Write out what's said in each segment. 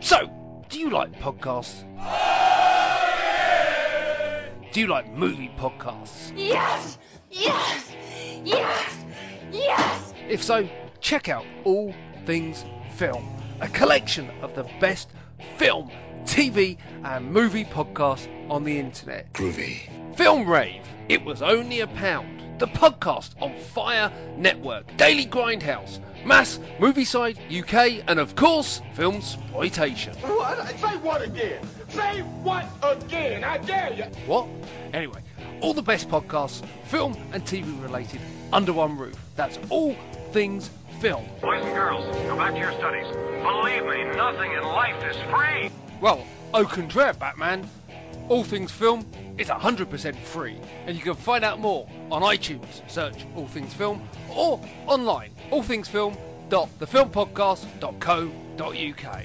So, do you like podcasts? Do you like movie podcasts? Yes! Yes! Yes! Yes! If so, check out All Things Film, a collection of the best film, TV, and movie podcasts on the internet. Groovy. Film Rave, it was only a pound. The podcast on Fire Network, Daily Grindhouse, Mass, Movie Side, UK, and of course, Film Exploitation. What? Say what again? Say what again? I dare you. What? Anyway, all the best podcasts, film and TV related, under one roof. That's all things film. Boys and girls, go back to your studies. Believe me, nothing in life is free. Well, au contraire, Batman. All Things Film is 100% free, and you can find out more on iTunes. Search All Things Film or online, allthingsfilm.thefilmpodcast.co.uk.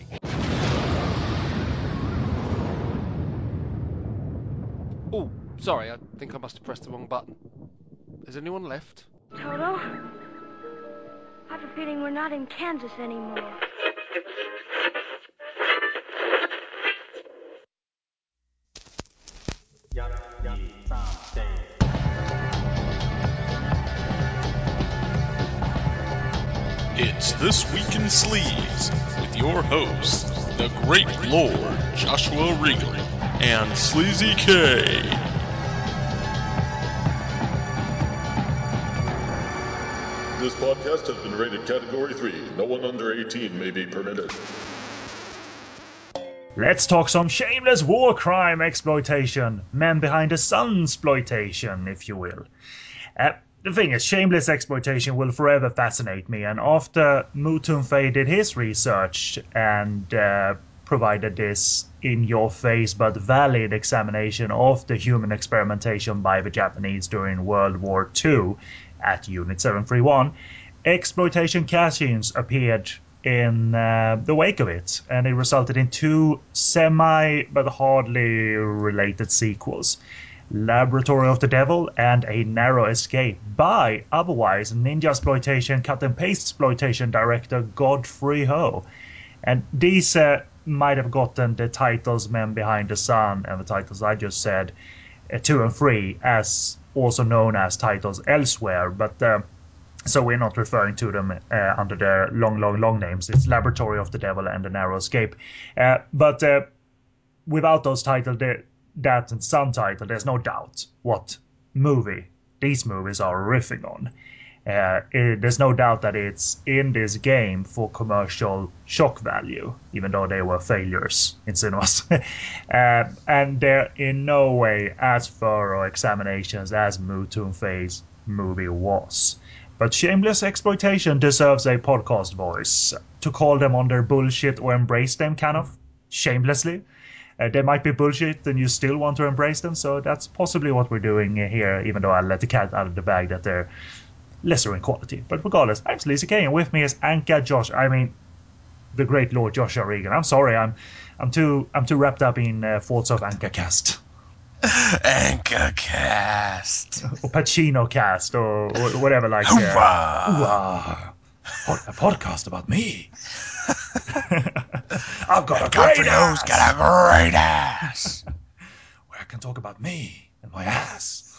Oh, sorry, I think I must have pressed the wrong button. Is anyone left? Toto? I have a feeling we're not in Kansas anymore. It's This Week in Sleaze with your hosts, the Great Lord Joshua Regal and Sleazy K. This podcast has been rated Category 3. No one under 18 may be permitted. Let's talk some shameless war crime exploitation, men behind the sun exploitation, if you will. Uh, the thing is, shameless exploitation will forever fascinate me, and after Mou Tun-fei did his research and uh, provided this in your face but valid examination of the human experimentation by the Japanese during World War II at Unit 731, exploitation cash-ins appeared in uh, the wake of it, and it resulted in two semi but hardly related sequels. Laboratory of the Devil and A Narrow Escape by otherwise ninja exploitation cut and paste exploitation director Godfrey Ho. And these uh, might have gotten the titles Men Behind the Sun and the titles I just said, uh, two and three, as also known as titles elsewhere, but uh, so we're not referring to them uh, under their long, long, long names. It's Laboratory of the Devil and The Narrow Escape. Uh, but uh, without those titles, that and some title, there's no doubt what movie these movies are riffing on. Uh, it, there's no doubt that it's in this game for commercial shock value, even though they were failures in cinemas. uh, and they're in no way as thorough examinations as Mou Tun-fei's movie was. But Shameless Exploitation deserves a podcast voice to call them on their bullshit or embrace them, kind of shamelessly. Uh, they might be bullshit and you still want to embrace them, so that's possibly what we're doing here, even though I let the cat out of the bag that they're lesser in quality. But regardless, I'm Sleazy and with me is Anka Josh. I mean, the great Lord Joshua Regan. I'm sorry, I'm I'm too I'm too wrapped up in uh, thoughts of Anka Cast Anchor Cast. or Pacino Cast or, or whatever like. Uh, Hoorah. Pod- a podcast about me. I've got a great ass. Ho's got a great ass. where I can talk about me and my ass.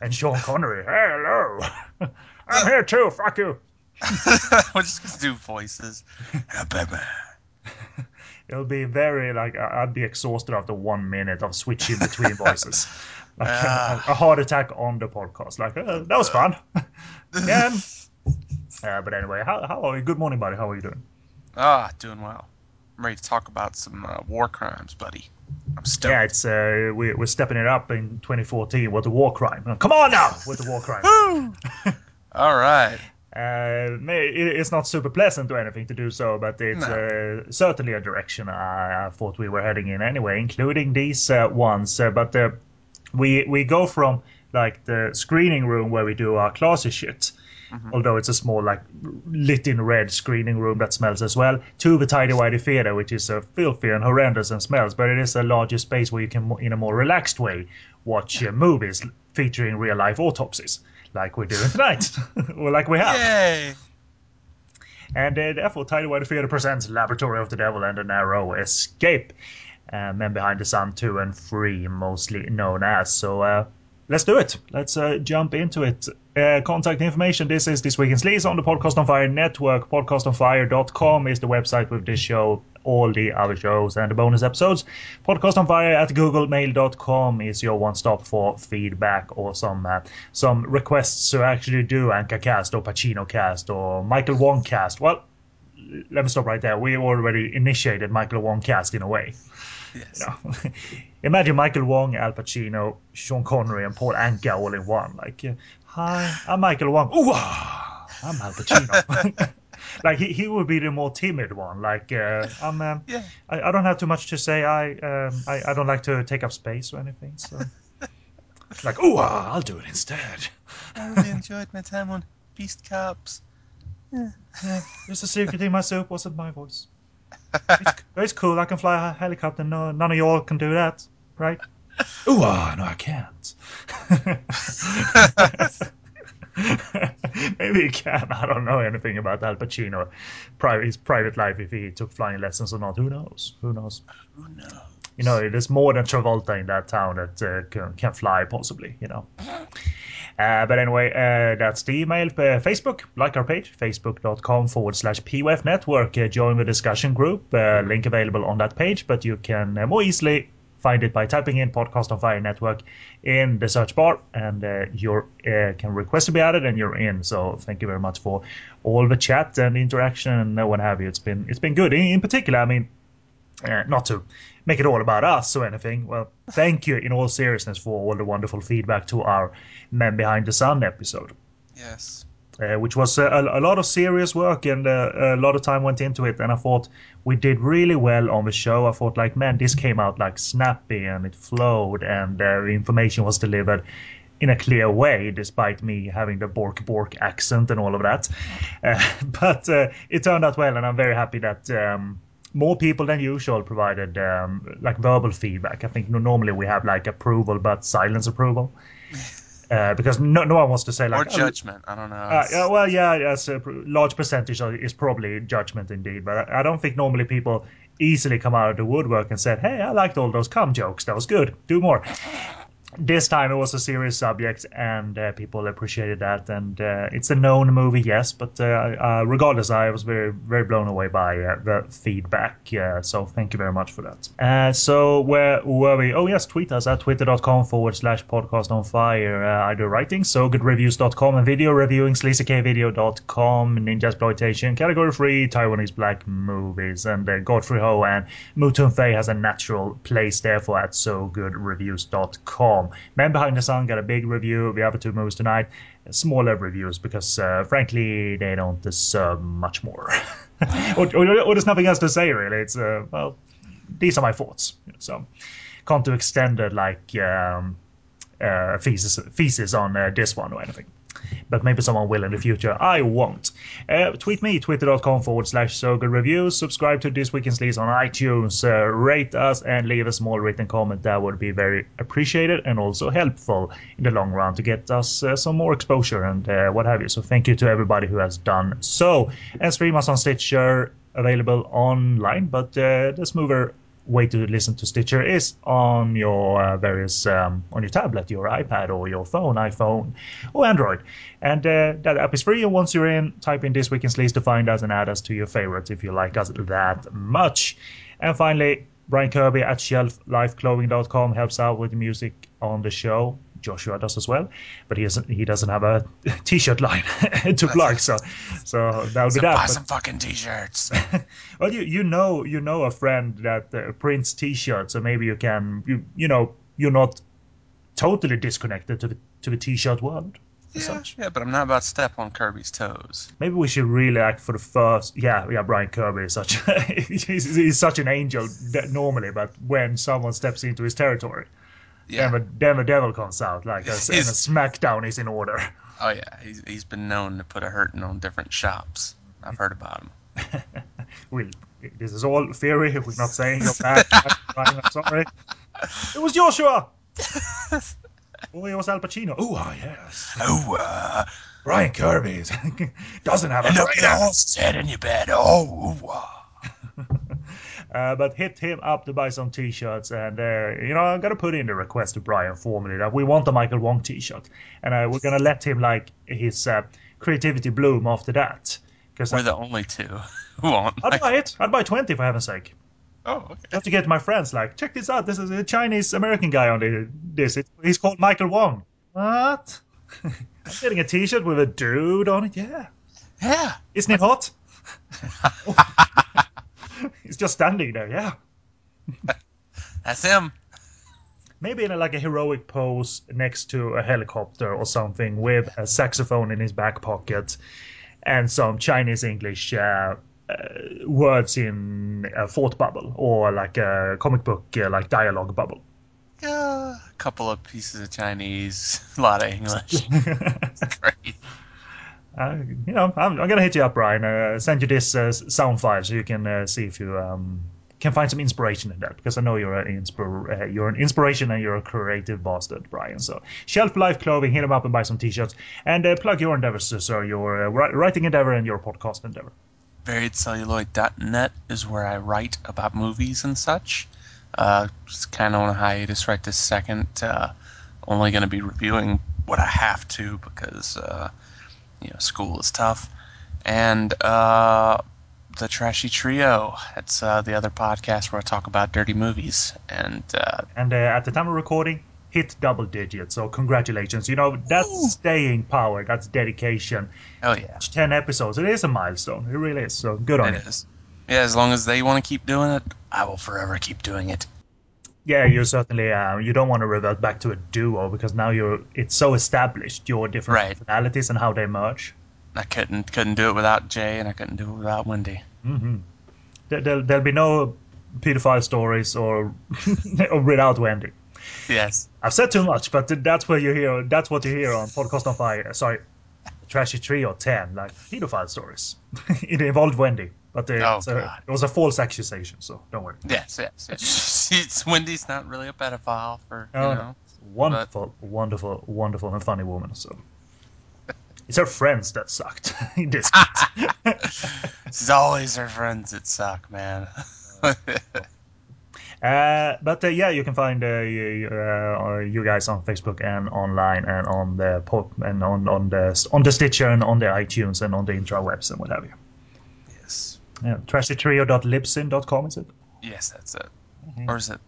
and Sean Connery, hey, hello. I'm here too, fuck you. We're just gonna do voices. Yeah, baby. It'll be very like I'd be exhausted after one minute of switching between voices. Like Ah. a, heart attack on the podcast. Like uh, that was fun. yeah. Uh, but anyway, how, how are you? Good morning, buddy. How are you doing? Ah, doing well. I'm ready to talk about some uh, war crimes, buddy. I'm stoked. Yeah, it's uh, we, we're stepping it up in 2014 with the war crime. Come on now with the war crime. All right. Uh, it's not super pleasant or anything to do so, but it's uh, certainly a direction I, I thought we were heading in anyway, including these uh, ones. Uh, but uh, we we go from like the screening room where we do our classy shit, although it's a small like lit in red screening room that smells as well, to the tidy whitey theater, which is uh, filthy and horrendous and smells, but it is a larger space where you can, in a more relaxed way, watch uh, movies featuring real life autopsies, like we're doing tonight, or like we have. Yay! And uh, therefore, Tidy Whitey Theatre presents Laboratory of the Devil and the Narrow Escape. Uh, Men Behind the Sun 2 and 3, mostly known as. So uh, let's do it. Let's uh, jump into it. Uh, contact information. This is This Week in Sleaze on the Podcast on Fire network. Podcastonfire.com is the website with this show, all the other shows, and the bonus episodes. Podcast on Fire at googlemail.com is your one stop for feedback or some uh, some requests to actually do Anka Cast or Pacino Cast or Michael Wong Cast. Well, let me stop right there. We already initiated Michael Wong Cast in a way. Yes. You know? Imagine Michael Wong, Al Pacino, Sean Connery, and Paul Anka all in one. Like, hi, I'm Michael Wong. Ooh, ah, I'm Al Pacino. like he, he would be the more timid one. Like, uh, I'm, um, Yeah. I, I don't have too much to say. I, um, I, I don't like to take up space or anything. So, like, ooh, ah, I'll do it instead. I really enjoyed my time on Beast Cops. There's a secret in my soup. Wasn't my voice. It's, it's cool. I can fly a helicopter. No, none of y'all can do that, right? Ooh, ah, no, I can't. Maybe he can. I don't know anything about Al Pacino, private, his private life, if he took flying lessons or not. Who knows? Who knows? Who knows? You know, there's more than Travolta in that town that uh, can, can fly, possibly. You know. Uh, but anyway, uh, that's the email. Uh, Facebook, like our page, facebook.com forward slash PWF network. Uh, join the discussion group. Uh, link available on that page, but you can uh, more easily find it by typing in Podcast on Fire Network in the search bar, and you can request to be added, and you're in. So thank you very much for all the chat and interaction and what have you. It's been it's been good. In, in particular, I mean, not to make it all about us or anything. Well, thank you in all seriousness for all the wonderful feedback to our Men Behind the Sun episode, Yes. uh, which was uh, a, a lot of serious work and uh, a lot of time went into it. And I thought we did really well on the show. I thought, like, man, this came out like snappy and it flowed and uh, the information was delivered in a clear way, despite me having the Bork Bork accent and all of that. Uh, but uh, it turned out well, and I'm very happy that. Um, more people than usual provided um, like verbal feedback. I think no- normally we have like approval, but silence approval, uh, because no, no one wants to say Or like "Oh, judgment. I don't know. uh, yeah, well, yeah, yes, a large percentage of- is probably judgment indeed, but I I don't think normally people easily come out of the woodwork and said, "Hey, I liked all those cum jokes. That was good. Do more." This time it was a serious subject, and uh, people appreciated that. And uh, it's a known movie, yes, but uh, uh, regardless, I was very, very blown away by uh, the feedback. So thank you very much for that. So where were we? Oh yes, tweet us at twitter.com forward slash podcast on fire. I do writing, so good goodreviews.com and video reviewing, sleazykvideo.com, Ninja Exploitation, category free, Taiwanese black movies, and uh, Godfrey Ho and Mou Tun-fei has a natural place there for at Men Behind the Sun got a big review. The other two movies tonight, smaller reviews because uh, frankly they don't deserve much more. or, or, or there's nothing else to say really. It's uh, well, these are my thoughts. So can't do extended like um, uh, thesis thesis on uh, this one or anything. But maybe someone will in the future. I won't. Uh, tweet me, twitter.com forward slash so good reviews. Subscribe to This Week in Sleaze on iTunes. Uh, rate us and leave a small written comment. That would be very appreciated and also helpful in the long run to get us uh, some more exposure and uh, what have you. So thank you to everybody who has done so. And stream us on Stitcher, available online. But uh, the smoother way to listen to Stitcher is on your uh, various um, on your tablet, your iPad, or your phone, iPhone, or Android. And uh, that app is free. And once you're in, type in this week in Sleaze to find us and add us to your favorites if you like us that much. And finally, Brian Kirby at shelflifeclothing.com helps out with music on the show. Joshua does as well, but he doesn't. He doesn't have a t-shirt line to plug, so so that would So be that. buy but- some fucking t-shirts. well, you you know you know a friend that uh, prints T-shirts, so maybe you can you you know you're not totally disconnected to the to the T-shirt world. yeah, such. yeah, but I'm not about to step on Kirby's toes. Maybe we should really act for the first. Yeah, yeah. Brian Kirby is such he's, he's such an angel normally, but when someone steps into his territory, Yeah. then, the, then the devil comes out. Like a, and a smackdown is in order. Oh yeah, he's he's been known to put a hurting on different shops. I've heard about him. Well, this is all theory. We're not saying you're bad, I'm sorry. It was Joshua. oh, it was Al Pacino. Oh, ah, yes. Oh, uh, Brian Kirby doesn't have a And brain. up the horse's head in your bed. Oh, wow. Uh, but hit him up to buy some t-shirts and uh, you know i'm gonna put in the request to brian formally that we want the michael wong t-shirt. And uh, we're gonna let him like his uh, creativity bloom after that. Because We're the only two who want. i'd buy it. I'd buy 20 for heaven's sake. Oh, okay. I have to get my friends like check this out. This is a chinese american guy on the, this. It, he's called michael wong. What? I'm getting a t-shirt with a dude on it? Yeah. Yeah. isn't it hot he's just standing there yeah That's him. maybe in a, like a heroic pose next to a helicopter or something with a saxophone in his back pocket and some Chinese English uh, uh, words in a thought bubble or like a comic book uh, like dialogue bubble. Yeah. A couple of pieces of Chinese, a lot of English. Great. Uh, you know, I'm, I'm gonna hit you up, Brian. Uh, send you this uh, sound file so you can uh, see if you um, can find some inspiration in that because I know you're an inspir- uh, you're an inspiration and you're a creative bastard, Brian. So Shelf Life Clothing, hit them up and buy some t-shirts and uh, plug your endeavors, sir. Your writing endeavor and your podcast endeavor. BuriedCelluloid.net is where I write about movies and such. Just kind of on a hiatus right this second. Only going to be reviewing what I have to because you know school is tough. And uh, the Trashy Trio. That's uh, the other podcast where I talk about dirty movies. And uh, And uh, at the time of recording, hit double digits. So congratulations. You know that's staying power. That's dedication. oh yeah, Ten episodes. It is a milestone. It really is. So good on it you. is. Yeah, as long as they want to keep doing it, I will forever keep doing it. Yeah, you certainly. Uh, you don't want to revert back to a duo because now you're. It's so established your different Right. personalities and how they merge. I couldn't couldn't do it without Jay, and I couldn't do it without Wendy. hmm There, there, there'll be no pedophile stories or, or without Wendy. Yes. I've said too much, but that's where you hear. That's what you hear on podcast on fire. Sorry, Trashy 3 or ten, like pedophile stories. it involved Wendy, but Oh, it's God. it was a false accusation, so don't worry. Yes, yes, yes. She's, Wendy's not really a pedophile for you Oh, know. no. Wonderful, wonderful, wonderful, and funny woman. So it's her friends that sucked in this. She's always her friends that suck, man. Oh, Uh, but uh, yeah, you can find uh, you, uh, you guys on Facebook and online and on the pod, and on on the on the Stitcher and on the iTunes and on the intrawebs and what have you. yes. Yeah, trashytrio.libsyn.com is it? Yes, that's it. Mm-hmm. Or is it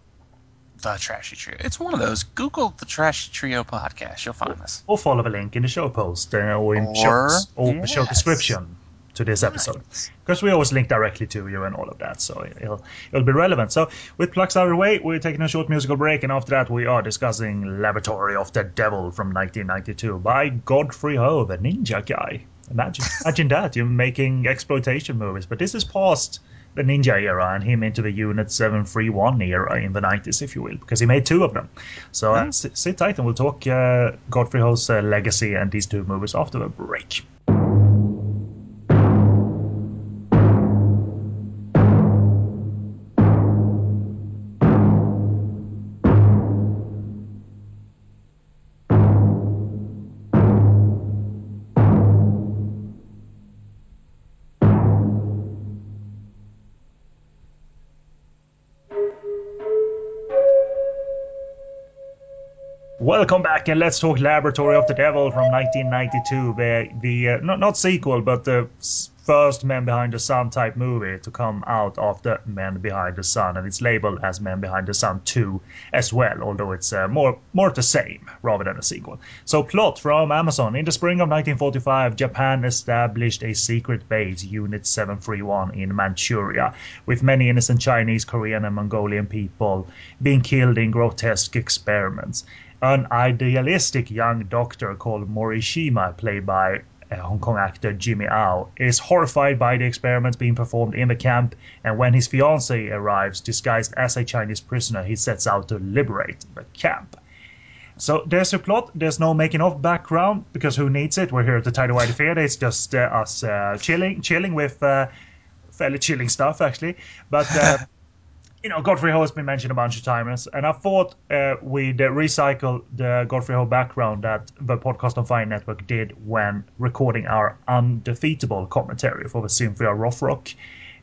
the Trashy Trio? It's one of those. Google the Trashy Trio podcast. You'll find us. Or follow the link in the show post uh, or in Or- shows or the show description to this episode. Because we always link directly to you and all of that, so it'll it'll be relevant. So with plugs out of the way, we're taking a short musical break, and after that we are discussing Laboratory of the Devil from 1992 by Godfrey Ho, the ninja guy. Imagine imagine that you're making exploitation movies, but this is past the ninja era and him into the Unit 731 era in the 90s, if you will, because he made two of them. So uh, sit, sit tight and we'll talk uh, Godfrey Ho's uh, legacy and these two movies after the break. Welcome back, and let's talk Laboratory of the Devil from 1992. The the uh, not not sequel, but the first Men Behind the Sun type movie to come out after Men Behind the Sun, and it's labeled as Men Behind the Sun 2 as well, although it's uh, more more the same rather than a sequel. So, plot from Amazon: In the spring of 1945, Japan established a secret base, Unit 731, in Manchuria, with many innocent Chinese, Korean, and Mongolian people being killed in grotesque experiments an idealistic young doctor called Morishima, played by uh, Hong Kong actor Jimmy Ao, is horrified by the experiments being performed in the camp, and when his fiancee arrives disguised as a Chinese prisoner, he sets out to liberate the camp. So there's a plot. There's no making of background because who needs it? We're here at the Tidy Whitey Theater. It's just uh, us uh, chilling, chilling with uh, fairly chilling stuff actually. But uh, you know, Godfrey Ho has been mentioned a bunch of times, and I thought uh, we'd uh, recycle the Godfrey Ho background that the Podcast on Fire Network did when recording our undefeatable commentary for the of Rothrock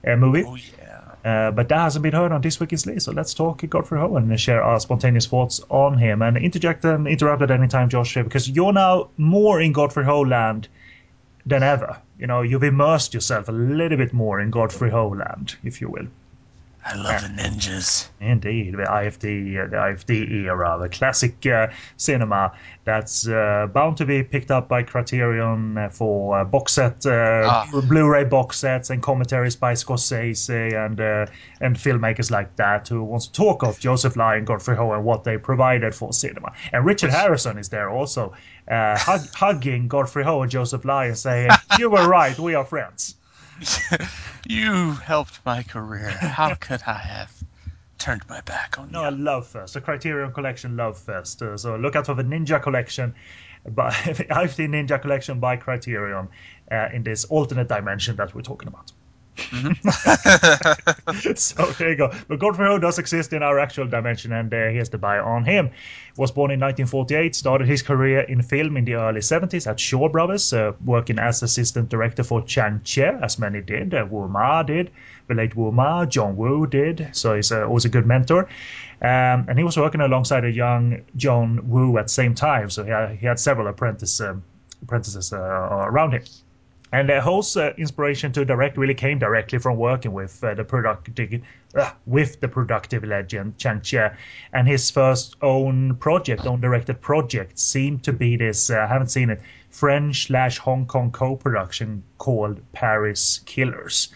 uh, movie. Oh yeah. Uh, but that hasn't been heard on this week in Slee, so let's talk Godfrey Ho and share our spontaneous thoughts on him. And interject and interrupt at any time, Josh, because you're now more in Godfrey Ho land than ever. You know, you've immersed yourself a little bit more in Godfrey Ho land, if you will. I love the ninjas. Indeed, the IFD, uh, the IFD era, the classic uh, cinema that's uh, bound to be picked up by Criterion uh, for uh, box set, uh, Ah. Blu-ray box sets, and commentaries by Scorsese and and filmmakers like that who wants to talk of Joseph and Godfrey Ho and what they provided for cinema. And Richard Harrison is there also, hug, hugging Godfrey Ho and Joseph and saying, "You were right, we are friends." You helped my career. How could I have turned my back on No, you? a Love Fest, the Criterion Collection Love Fest. Uh, so look out for the Ninja Collection, by IFD Ninja Collection by Criterion uh, in this alternate dimension that we're talking about. so there you go. But Godfrey Ho does exist in our actual dimension, and uh, here's the bio on him. Was born in 1948, started his career in film in the early 70s at Shaw Brothers, uh, working as assistant director for Chang Cheh, as many did. Uh, Wu Ma did, the late Wu Ma, John Woo did. So he's uh, always a good mentor. Um, and he was working alongside a young John Woo at the same time, so he had, he had several apprentice, um, apprentices uh, around him. And uh, Ho's uh, inspiration to direct really came directly from working with uh, the productive uh, with the productive legend Chang Cheh, and his first own project, own directed project, seemed to be this. Uh, I haven't seen it. French slash Hong Kong co-production called Paris Killers.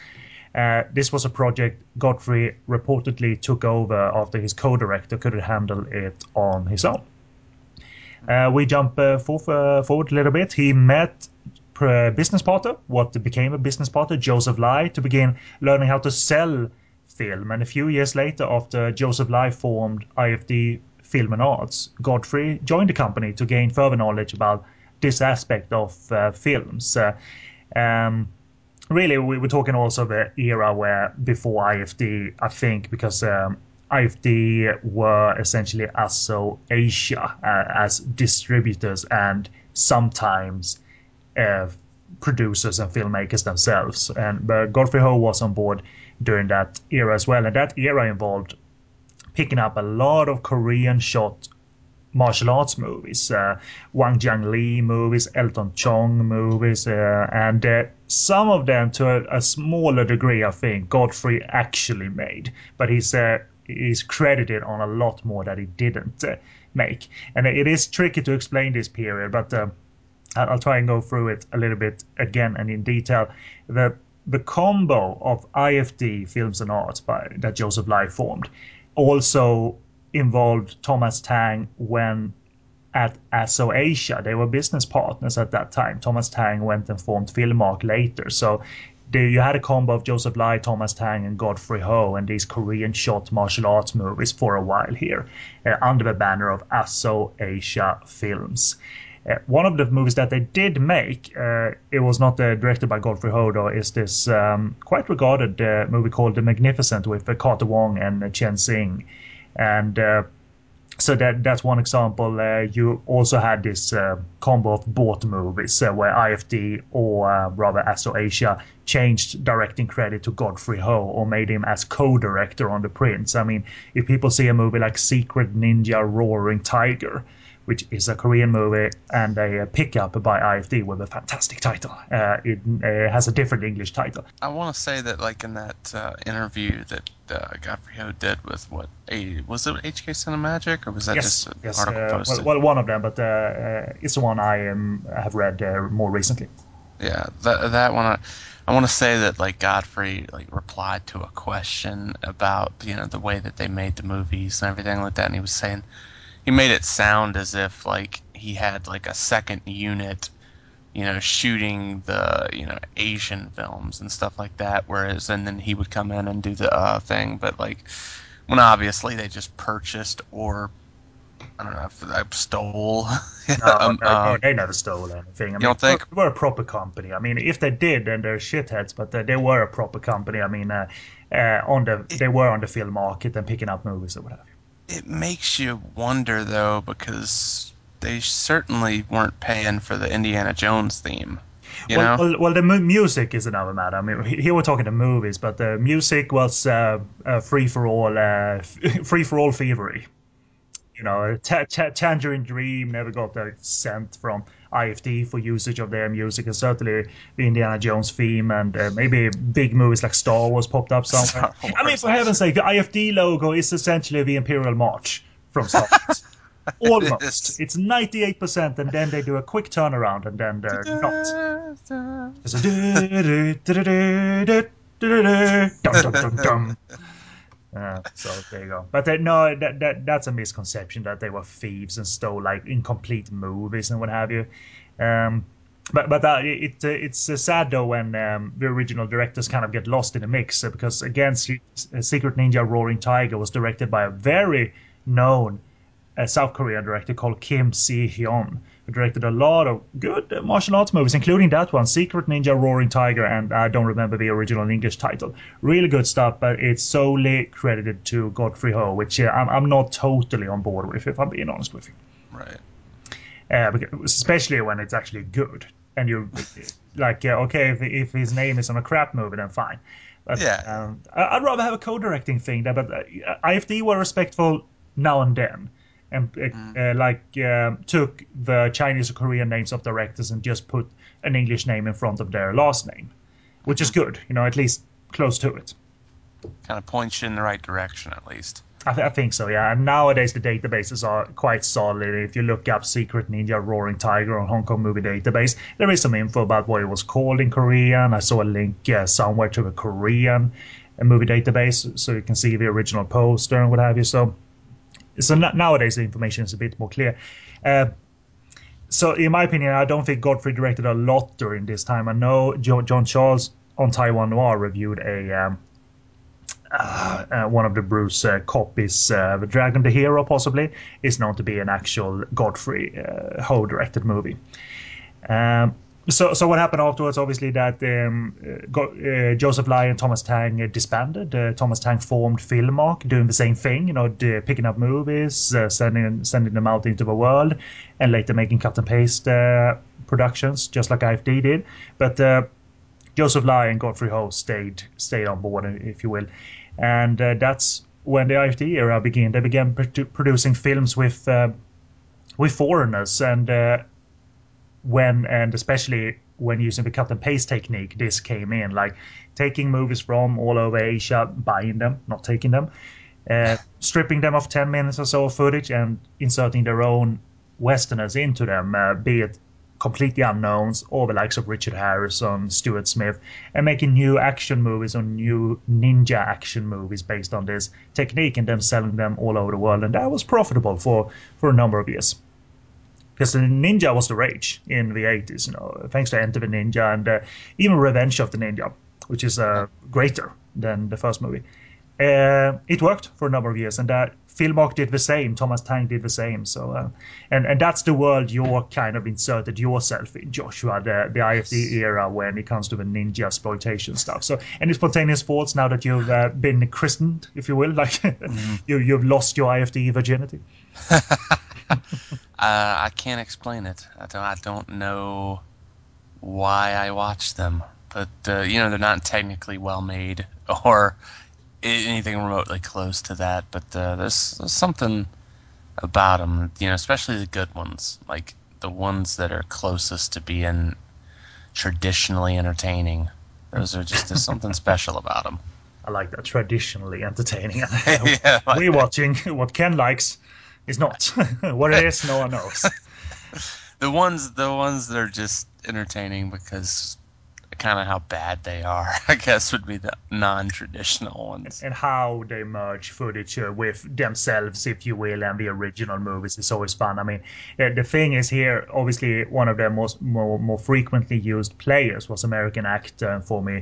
Uh, this was a project Godfrey reportedly took over after his co-director couldn't handle it on his own. Uh, we jump forth, forward a little bit. He met business partner, what became a business partner, Joseph Lai, to begin learning how to sell film. And a few years later, after Joseph Lai formed IFD Film and Arts, Godfrey joined the company to gain further knowledge about this aspect of uh, films. Uh, um, really, we were talking also the era where before IFD, I think, because um, IFD were essentially Asso Asia uh, as distributors and sometimes uh, producers and filmmakers themselves. And but Godfrey Ho was on board during that era as well, and that era involved picking up a lot of Korean shot martial arts movies, uh, Hwang Jang Lee movies, Elton Chong movies, uh, and uh, some of them to a, a, smaller degree, I think, Godfrey actually made. But he's uh, he's credited on a lot more that he didn't uh, make, and it is tricky to explain this period, but. I'll try and go through it a little bit again and in detail. The the combo of IFD Films and Arts by, that Joseph Lai formed also involved Thomas Tang when at Asso Asia. They were business partners at that time. Thomas Tang went and formed Filmark later. So they, you had a combo of Joseph Lai, Thomas Tang, and Godfrey Ho, and these Korean shot martial arts movies for a while here, uh, under the banner of Asso Asia Films. Uh, one of the movies that they did make, uh, it was not uh, directed by Godfrey Ho, is this um, quite regarded uh, movie called The Magnificent with uh, Carter Wong and uh, Chen Xing. And so that that's one example. you also had this combo of bought movies where IFD or rather Asso Asia changed directing credit to Godfrey Ho or made him as co-director on the prints. I mean, if people see a movie like Secret Ninja Roaring Tiger, which is a Korean movie and a pickup by IFD with a fantastic title. Uh, it uh, has a different English title. I want to say that, like in that uh, interview that uh, Godfrey Ho did with what a was it HK Cinemagic or was that yes, just an yes, article posted? Well, well, one of them, but uh, it's the one I um, have read uh, more recently. Yeah, that that one. I, I want to say that like Godfrey like replied to a question about you know the way that they made the movies and everything like that, and he was saying he made it sound as if like he had like a second unit you know shooting the you know asian films and stuff like that whereas and then he would come in and do the uh, thing but like when obviously they just purchased or I don't know if I stole. No, Um, no, no, they never stole anything. I mean, don't think? They were a proper company. I mean, if they did, then they're shitheads. But uh, they were a proper company. I mean, uh, uh, on the they were on the film market and picking up movies or whatever. It makes you wonder though, because they certainly weren't paying for the Indiana Jones theme. You well, know, well, well, the mu- music is another matter. I mean, here we're talking the movies, but the music was uh, uh, free for all, uh, free for all thievery. You know, ta- ta- Tangerine Dream never got a cent from IFD for usage of their music, and certainly the Indiana Jones theme, and uh, maybe big movies like Star Wars popped up somewhere. I mean, for heaven's sake, the IFD logo is essentially the Imperial March from Star Wars. Almost. is. It's 98%, and then they do a quick turnaround, and then they're not. It's a du- Uh, so there you go. But uh, no, that, that that's a misconception that they were thieves and stole like incomplete movies and what have you. Um, but but uh, it uh, it's uh, sad though when um, the original directors kind of get lost in the mix uh, because again, Se- Secret Ninja: Roaring Tiger was directed by a very known a South Korean director called Kim Si Hyun, who directed a lot of good uh, martial arts movies, including that one, Secret Ninja Roaring Tiger, and I don't remember the original English title. Really good stuff, but it's solely credited to Godfrey Ho, which uh, I'm, I'm not totally on board with, if I'm being honest with you. right? Uh, because, especially when it's actually good. And you're like, uh, okay, if, if his name is on a crap movie, then fine. But, Yeah. Um, I'd rather have a co-directing thing there, but uh, IFD were respectful now and then, and uh, uh, like um took the Chinese or Korean names of directors and just put an English name in front of their last name, which is good. You know, at least close to it. Kind of points you in the right direction, at least. I, th- I think so, yeah. And nowadays the databases are quite solid. If you look up Secret Ninja Roaring Tiger on Hong Kong Movie Database, there is some info about what it was called in Korean. I saw a link uh, somewhere to a Korean uh, movie database, so you can see the original poster and what have you. So, so nowadays the information is a bit more clear. Uh, so, in my opinion, I don't think Godfrey directed a lot during this time. I know jo- John Charles on Taiwan Noir reviewed a. Um, uh, uh, one of the Bruce uh, copies, uh, the Dragon the Hero, possibly, is known to be an actual Godfrey uh, Ho directed movie. Um, so, so what happened afterwards? Obviously, that um, uh, Go- uh, Joseph Lai and Thomas Tang uh, disbanded. Uh, Thomas Tang formed Filmark, doing the same thing. You know, d- picking up movies, uh, sending sending them out into the world, and later making cut and paste uh, productions, just like IFD did. But uh, Joseph Lai and Godfrey Ho stayed stayed on board, if you will, and that's when the IFD era began. They began produ- producing films with with foreigners, and when and especially when using the cut and paste technique, this came in like taking movies from all over Asia, buying them, not taking them, uh, stripping them of ten minutes or so of footage, and inserting their own westerners into them, uh, be it completely unknowns or the likes of Richard Harrison, Stuart Smith, and making new action movies or new ninja action movies based on this technique and then selling them all over the world. And that was profitable for, for a number of years. Because the ninja was the rage in the 80s, you know, thanks to Enter the Ninja and uh, even Revenge of the Ninja, which is uh, greater than the first movie. Uh, it worked for a number of years, and that Filmark did the same. Thomas Tang did the same. So, uh, and and that's the world you're kind of inserted yourself in, Joshua, the the IFD era when it comes to the ninja exploitation stuff. So, any spontaneous thoughts now that you've uh, been christened, if you will, like you you've lost your IFD virginity? Uh, I can't explain it. I don't. I don't know why I watch them, but uh, you know they're not technically well made or anything remotely close to that. But uh, there's, there's something about them, you know, especially the good ones, like the ones that are closest to being traditionally entertaining. Those are just there's something special about them. I like that traditionally entertaining. yeah, like- We're watching what Ken likes is not what it is. No one knows. the ones the ones that are just entertaining because kind of how bad they are i guess would be the non-traditional ones and how they merge footage uh, with themselves, if you will, and the original movies is always fun. I mean, uh, the thing is here, obviously, one of their most more, more frequently used players was American actor and former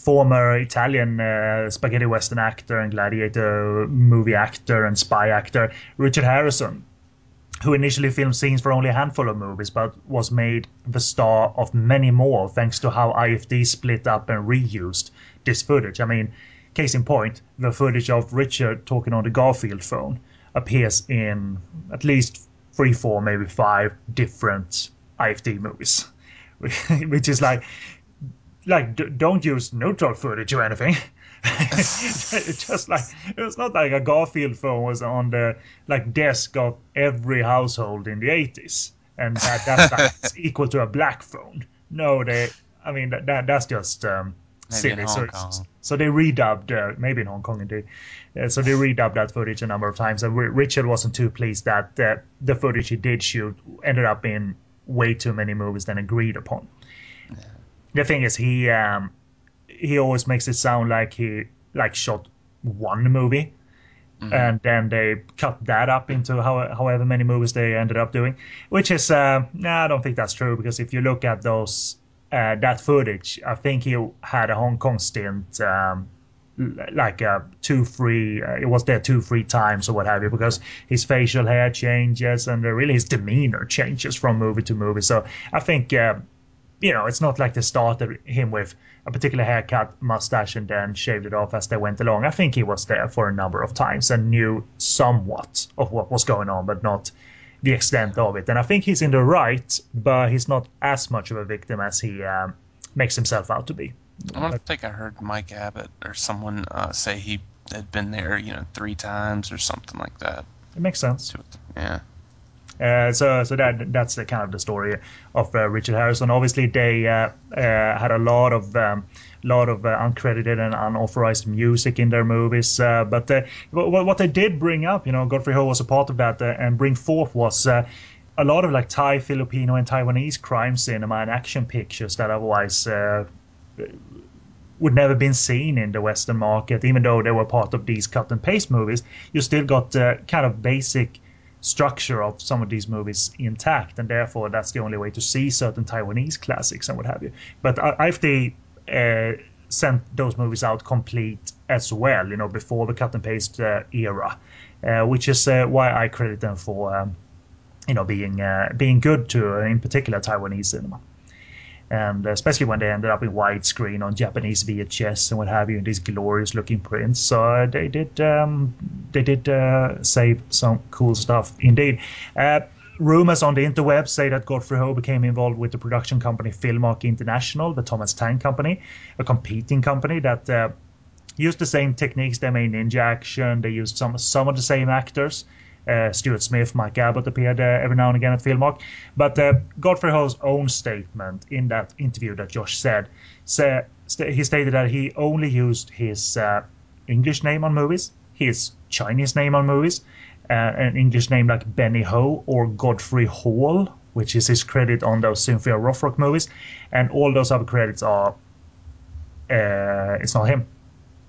former Italian uh, spaghetti western actor and gladiator movie actor and spy actor Richard Harrison. who initially filmed scenes for only a handful of movies, but was made the star of many more thanks to how IFD split up and reused this footage. I mean, case in point, the footage of Richard talking on the Garfield phone appears in at least three, four, maybe five different IFD movies, which is like, like d- don't use neutral footage or anything. it's just like it's not like a Garfield phone was on the like desk of every household in the 80s, and that that's like, equal to a black phone. No, they. I mean that, that that's just um, silly. So, so they redubbed, uh, maybe in Hong Kong indeed. Uh, so they redubbed that footage a number of times, and R- Richard wasn't too pleased that uh, the footage he did shoot ended up in way too many movies than agreed upon. The thing is, he um, he always makes it sound like he like shot one movie, and then they cut that up into how, however many movies they ended up doing, which is uh, nah, I don't think that's true because if you look at those uh, that footage, I think he had a Hong Kong stint. Um, like uh, two, three, uh, it was there two, three times or what have you, because his facial hair changes and uh, really his demeanor changes from movie to movie. So I think, uh, you know, it's not like they started him with a particular haircut, mustache, and then shaved it off as they went along. I think he was there for a number of times and knew somewhat of what was going on, but not the extent of it. And I think he's in the right, but he's not as much of a victim as he um, makes himself out to be. I don't think I heard Mike Abbott or someone uh, say he had been there, you know, three times or something like that. It makes sense. Yeah. Uh, so, so that that's the kind of the story of uh, Richard Harrison. Obviously, they uh, uh, had a lot of um, lot of uh, uncredited and unauthorized music in their movies. Uh, but what, they did bring up, you know, Godfrey Ho was a part of that, and bring forth was. A lot of like Thai, Filipino, and Taiwanese crime cinema and action pictures that otherwise would never been seen in the Western market, even though they were part of these cut and paste movies. You still got uh, kind of basic structure of some of these movies intact, and therefore that's the only way to see certain Taiwanese classics and what have you. But if they uh, sent those movies out complete as well, you know, before the cut and paste uh, era, uh, which is uh, why I credit them for, um, you know, being uh, being good to, uh, in particular, Taiwanese cinema and especially when they ended up in widescreen on Japanese VHS and what have you, in these glorious looking prints. So uh, they did um, they did uh, save some cool stuff indeed. Uh, rumors on the interweb say that Godfrey Ho became involved with the production company Filmark International, the Thomas Tang company, a competing company that. Uh, used the same techniques. They made ninja action. They used some some of the same actors. Uh, Stuart Smith, Mike Abbott appeared uh, every now and again at Filmark. But uh, Godfrey Ho's own statement in that interview that Josh said, sa- st- he stated that he only used his uh, English name on movies, his Chinese name on movies, uh, an English name like Benny Ho or Godfrey Hall, which is his credit on those Cynthia Rothrock movies, and all those other credits are uh, it's not him.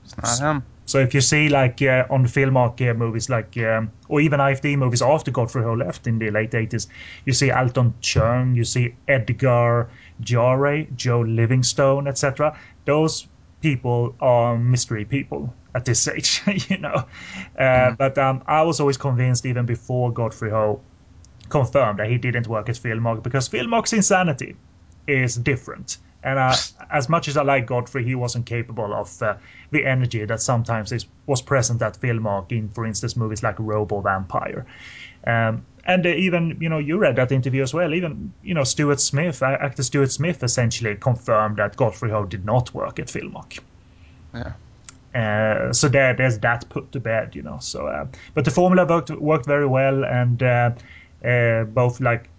It's not him. So if you see like uh, on Filmark uh, movies, like um, or even IFD movies after Godfrey Ho left in the late eighties, you see Alton Chung, you see Edgar Jare, Joe Livingstone, etc. Those people are mystery people at this age, you know. Uh, But um, I was always convinced, even before Godfrey Ho confirmed that he didn't work at Filmark because Filmark's insanity is different. And uh, as much as I like Godfrey, he wasn't capable of uh, the energy that sometimes is, was present at Filmark in, for instance, movies like Robo Vampire. Um, and uh, even, you know, you read that interview as well. Even, you know, Stuart Smith, actor Stuart Smith, essentially confirmed that Godfrey Ho did not work at Filmark. Yeah. Uh, so there, there's that put to bed, you know. So, uh, but the formula worked worked very well, and both like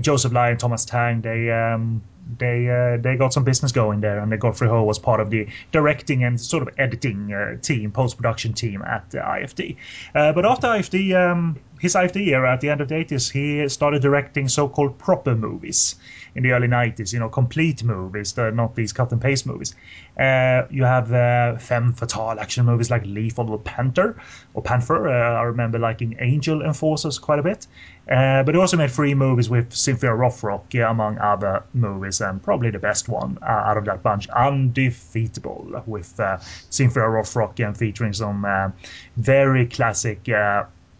Joseph Lai and Thomas Tang, they um, they uh, they got some business going there, and Godfrey Ho was part of the directing and sort of editing uh, team, post production team at uh, IFD. Uh, but after IFD, um, his IFD era at the end of the 80s, he started directing so-called proper movies in the early 90s. You know, complete movies, not these cut and paste movies. Uh, you have uh, femme fatale action movies like Lethal Panther or Panther. Uh, I remember liking Angel Enforcers quite a bit. Uh, but he also made three movies with Cynthia Rothrock, yeah, among other movies, and probably the best one uh, out of that bunch, Undefeatable, with uh, Cynthia Rothrock and featuring some uh, very classic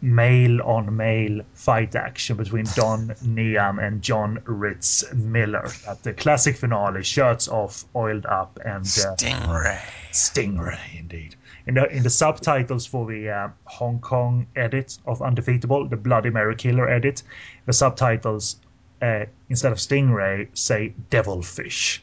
male on male fight action between Don Niam and John Ritz Miller. At the classic finale, shirts off, oiled up, and uh, Stingray. Stingray, indeed. In the in the subtitles for the uh, Hong Kong edit of Undefeatable, the Bloody Mary Killer edit, the subtitles uh, instead of Stingray say Devilfish.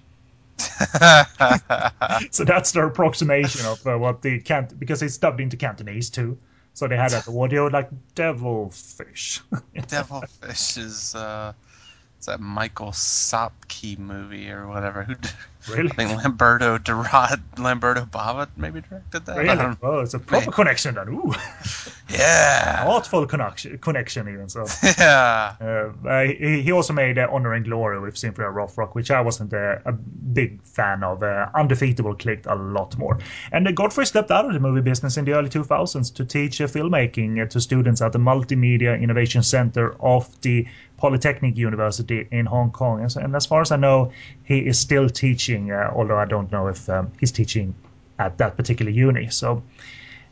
so that's their approximation of uh, what the cant because it's dubbed into Cantonese too. So they had that audio like devil fish. devil fish is uh, it's that Michael Sopke movie or whatever. Who? Really? I think Lamberto Durad, Lamberto Bava maybe directed that. I really? Oh, it's a proper connection then. Ooh, Yeah. artful connection, connection even. So Yeah. uh, he, he also made uh, Honor and Glory with Cynthia Rothrock, which I wasn't uh, a big fan of. Uh, Undefeatable clicked a lot more. And uh, Godfrey stepped out of the movie business in the early 2000s to teach uh, filmmaking to students at the Multimedia Innovation Center of the Polytechnic University in Hong Kong. And, as far as I know, he is still teaching, uh, although I don't know if um, he's teaching at that particular uni. So,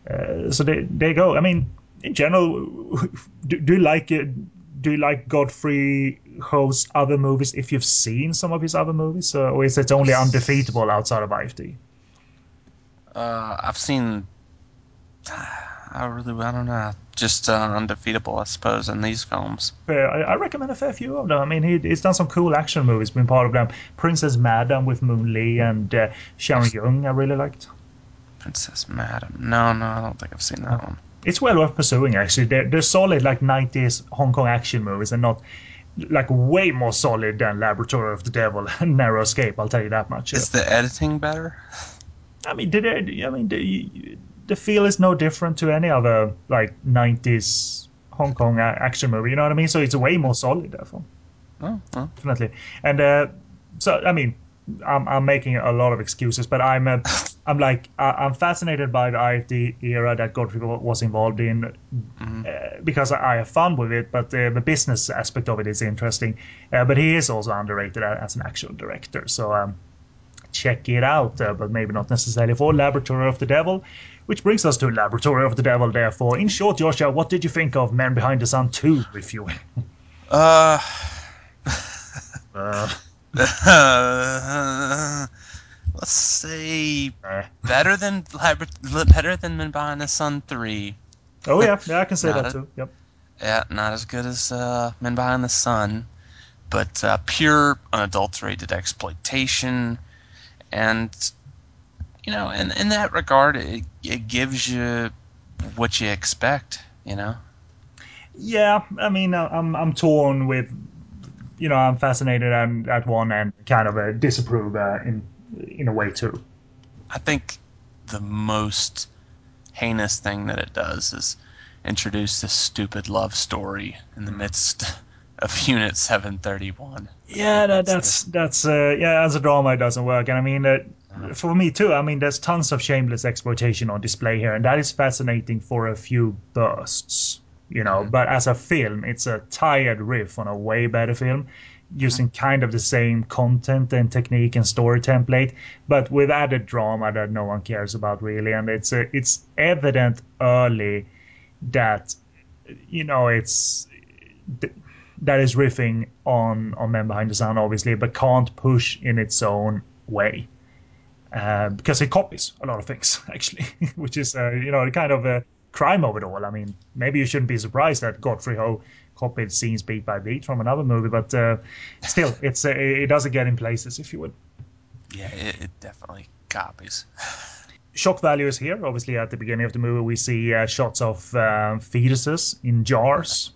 uh, so there you go. I mean, in general, do, do you like it? Do you like Godfrey Ho's other movies? If you've seen some of his other movies, uh, or is it only undefeatable outside of IFD? Uh, I've seen. I really, I don't know. Just uh, undefeatable, I suppose, in these films. Uh, I, I recommend a fair few of them. I mean, he, he's done some cool action movies. Been part of them. Princess Madam with Moon Lee and uh, Sharon Yeung. I really liked. Princess Madam. No, no, I don't think I've seen that one. It's well worth pursuing. Actually, they're, they're solid like '90s Hong Kong action movies, and not like way more solid than Laboratory of the Devil and Narrow Escape. I'll tell you that much. Is the editing better? I mean, did it, I mean, the, the feel is no different to any other like '90s Hong Kong action movie. You know what I mean? So it's way more solid, therefore, Oh, well. definitely. And uh, so, I mean, I'm, I'm making a lot of excuses, but I'm uh, I'm like I'm fascinated by the IFD era that Godfrey wa- was involved in uh, because I have fun with it, but uh, the business aspect of it is interesting. Uh, but he is also underrated as an actual director, so. Um, check it out, uh, but maybe not necessarily for Laboratory of the Devil. Which brings us to Laboratory of the Devil, therefore. In short, Joshua, what did you think of Men Behind the Sun 2, if you will? Uh, Uh, let's say eh. better than Labra- better than Men Behind the Sun three. Oh, yeah, yeah, I can say that a- too. Yep. Yeah, not as good as uh, Men Behind the Sun, but uh, pure unadulterated exploitation, and you know, in in that regard, it, it gives you what you expect. You know, Yeah, I mean, I'm I'm torn with, you know, I'm fascinated and at one and kind of a disapprove uh, in in a way too. I think the most heinous thing that it does is introduce this stupid love story in the midst of Unit 731. Yeah, that, that's that's uh, yeah. As a drama, it doesn't work, and I mean, uh, for me too. I mean, there's tons of shameless exploitation on display here, and that is fascinating for a few bursts, you know. But as a film, it's a tired riff on a way better film, using kind of the same content and technique and story template, but with added drama that no one cares about really, and it's uh, it's evident early that you know it's th- that is riffing on on Men Behind the Sun, obviously, but can't push in its own way uh, because it copies a lot of things actually, which is uh, you know a kind of a crime of it all. I mean, maybe you shouldn't be surprised that Godfrey Ho copied scenes beat by beat from another movie, but uh, still, it's uh, it doesn't get in places, if you would. Yeah, it, it definitely copies. shock value is here. Obviously, at the beginning of the movie, we see uh, shots of uh, fetuses in jars.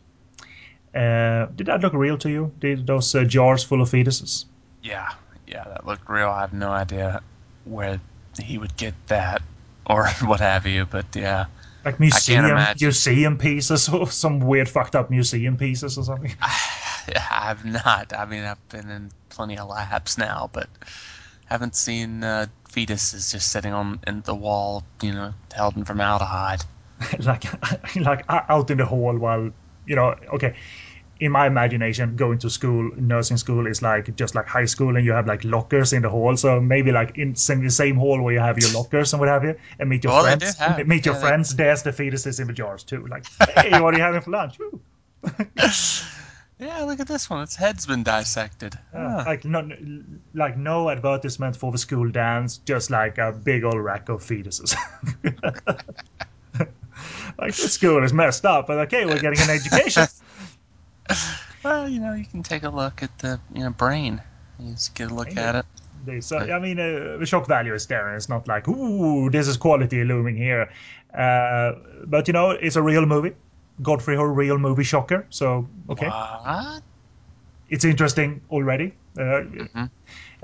Uh, did that look real to you? Did those uh, jars full of fetuses? Yeah, yeah, that looked real. I have no idea where he would get that or what have you, but yeah. Like museum museum pieces or some weird fucked up museum pieces or something? I've not. I mean, I've been in plenty of labs now, but haven't seen uh, fetuses just sitting on in the wall, you know, held in formaldehyde. like like out in the hall while you know okay in my imagination, going to school, nursing school is like just like high school, and you have like lockers in the hall. So maybe like in same, the same hall where you have your lockers and what have you, and meet your Well, friends. meet your yeah, they- friends. There's the fetuses in the jars too. Like, hey, what are you having for lunch? Yeah, look at this one. Its head's been dissected. Uh, Ah. Like no, like no advertisement for the school dance, just like a big old rack of fetuses. like the school is messed up, but okay, we're getting an education. Well, you know, you can take a look at the you know brain. You just get a look at it. They- So I mean, uh, the shock value is there, it's not like ooh, this is quality looming here. Uh, but you know, it's a real movie. Godfrey Ho, real movie shocker. So okay, What? it's interesting already. Uh, Mhm.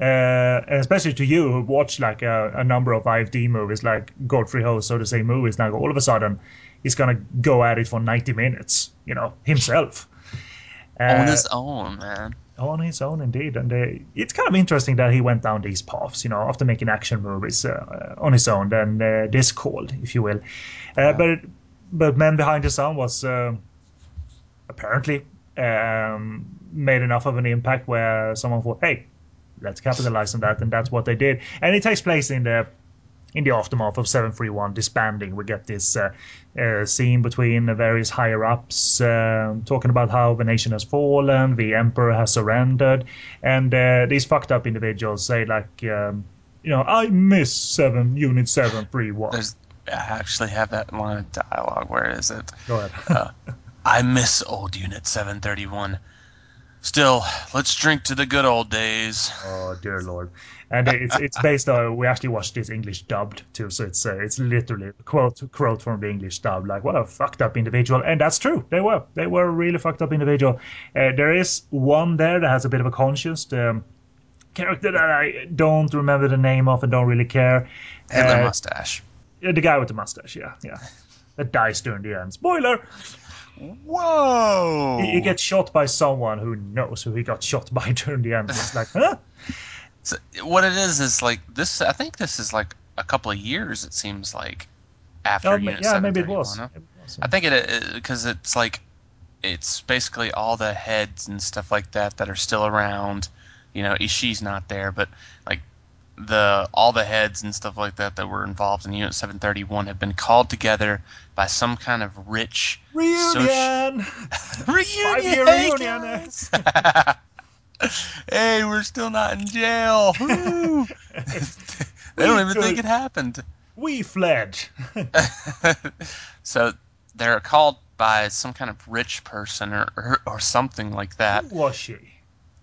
uh, especially to you who watch like a, a number of IFD movies like Godfrey Ho, so to say, movies. Now all of a sudden, he's gonna go at it for ninety minutes. You know himself. On Uh, his own, man. on his own indeed. And uh, it's kind of interesting that he went down these paths you know after making action movies uh, on his own then uh, this called if you will. Uh, but but men behind the sun was uh, apparently um, made enough of an impact where someone thought hey let's capitalize on that and that's what they did. And it takes place in the in the aftermath of 731 disbanding, we get this uh, uh, scene between the various higher ups um talking about how the nation has fallen, the emperor has surrendered, and uh, these fucked up individuals say like, um, you know, I miss seven Unit 731. There's I actually have that line of dialogue. Where is it? Go ahead. Uh, I miss old Unit 731. Still, let's drink to the good old days. Oh dear lord! And it's it's based on we actually watched this English dubbed too, so it's uh, it's literally a quote quote from the English dub, like what a fucked up individual, and that's true. They were they were a really fucked up individual. Uh, there is one there that has a bit of a conscience. The um, character that I don't remember the name of and don't really care. Hitler Uh, mustache. yeah, the guy with the mustache, yeah, yeah. That dies during the end. Spoiler! Whoa! He, he gets shot by someone who knows who he got shot by during the end. It's like, huh? So, what it is is like this. I think this is like a couple of years. It seems like after Oh, Unit yeah, maybe it 731, was. it was, I think it because it's like it's basically all the heads and stuff like that that are still around. You know, Ishii's not there, but like the all the heads and stuff like that that were involved in Unit 731 have been called together by some kind of rich Reunion! reunion. Five-year reunion. hey, we're still not in jail. They don't even think it happened. We fled. so they're called by some kind of rich person or, or, or something like that. Who was she?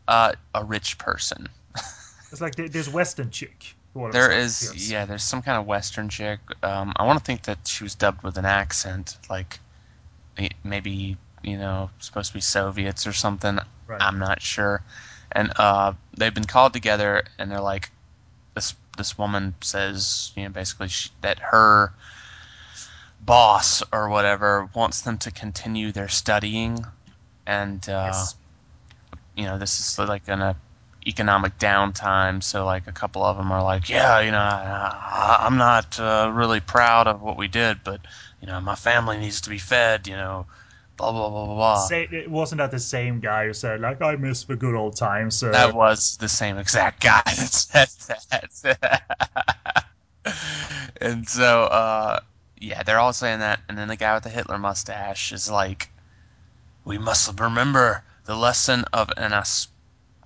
Uh, a rich person. It's like there's Western chick. who all of a There is, appears. yeah, there's some kind of Western chick. Um, I want to think that she was dubbed with an accent, like maybe you know supposed to be Soviets or something. Right. I'm not sure. And uh, they've been called together, and they're like, this this woman says, you know, basically she, that her boss or whatever wants them to continue their studying, and uh, Yes. you know, this is like an a economic downtime. So like a couple of them are like, yeah, you know, I, I'm not uh, really proud of what we did, but you know, my family needs to be fed. You know, blah blah blah blah blah. Say, it wasn't that the same guy who said like I miss the good old times? Uh, That was the same exact guy that said that. and so, uh, yeah, they're all saying that. And then the guy with the Hitler mustache is like, we must remember the lesson of, and I, s-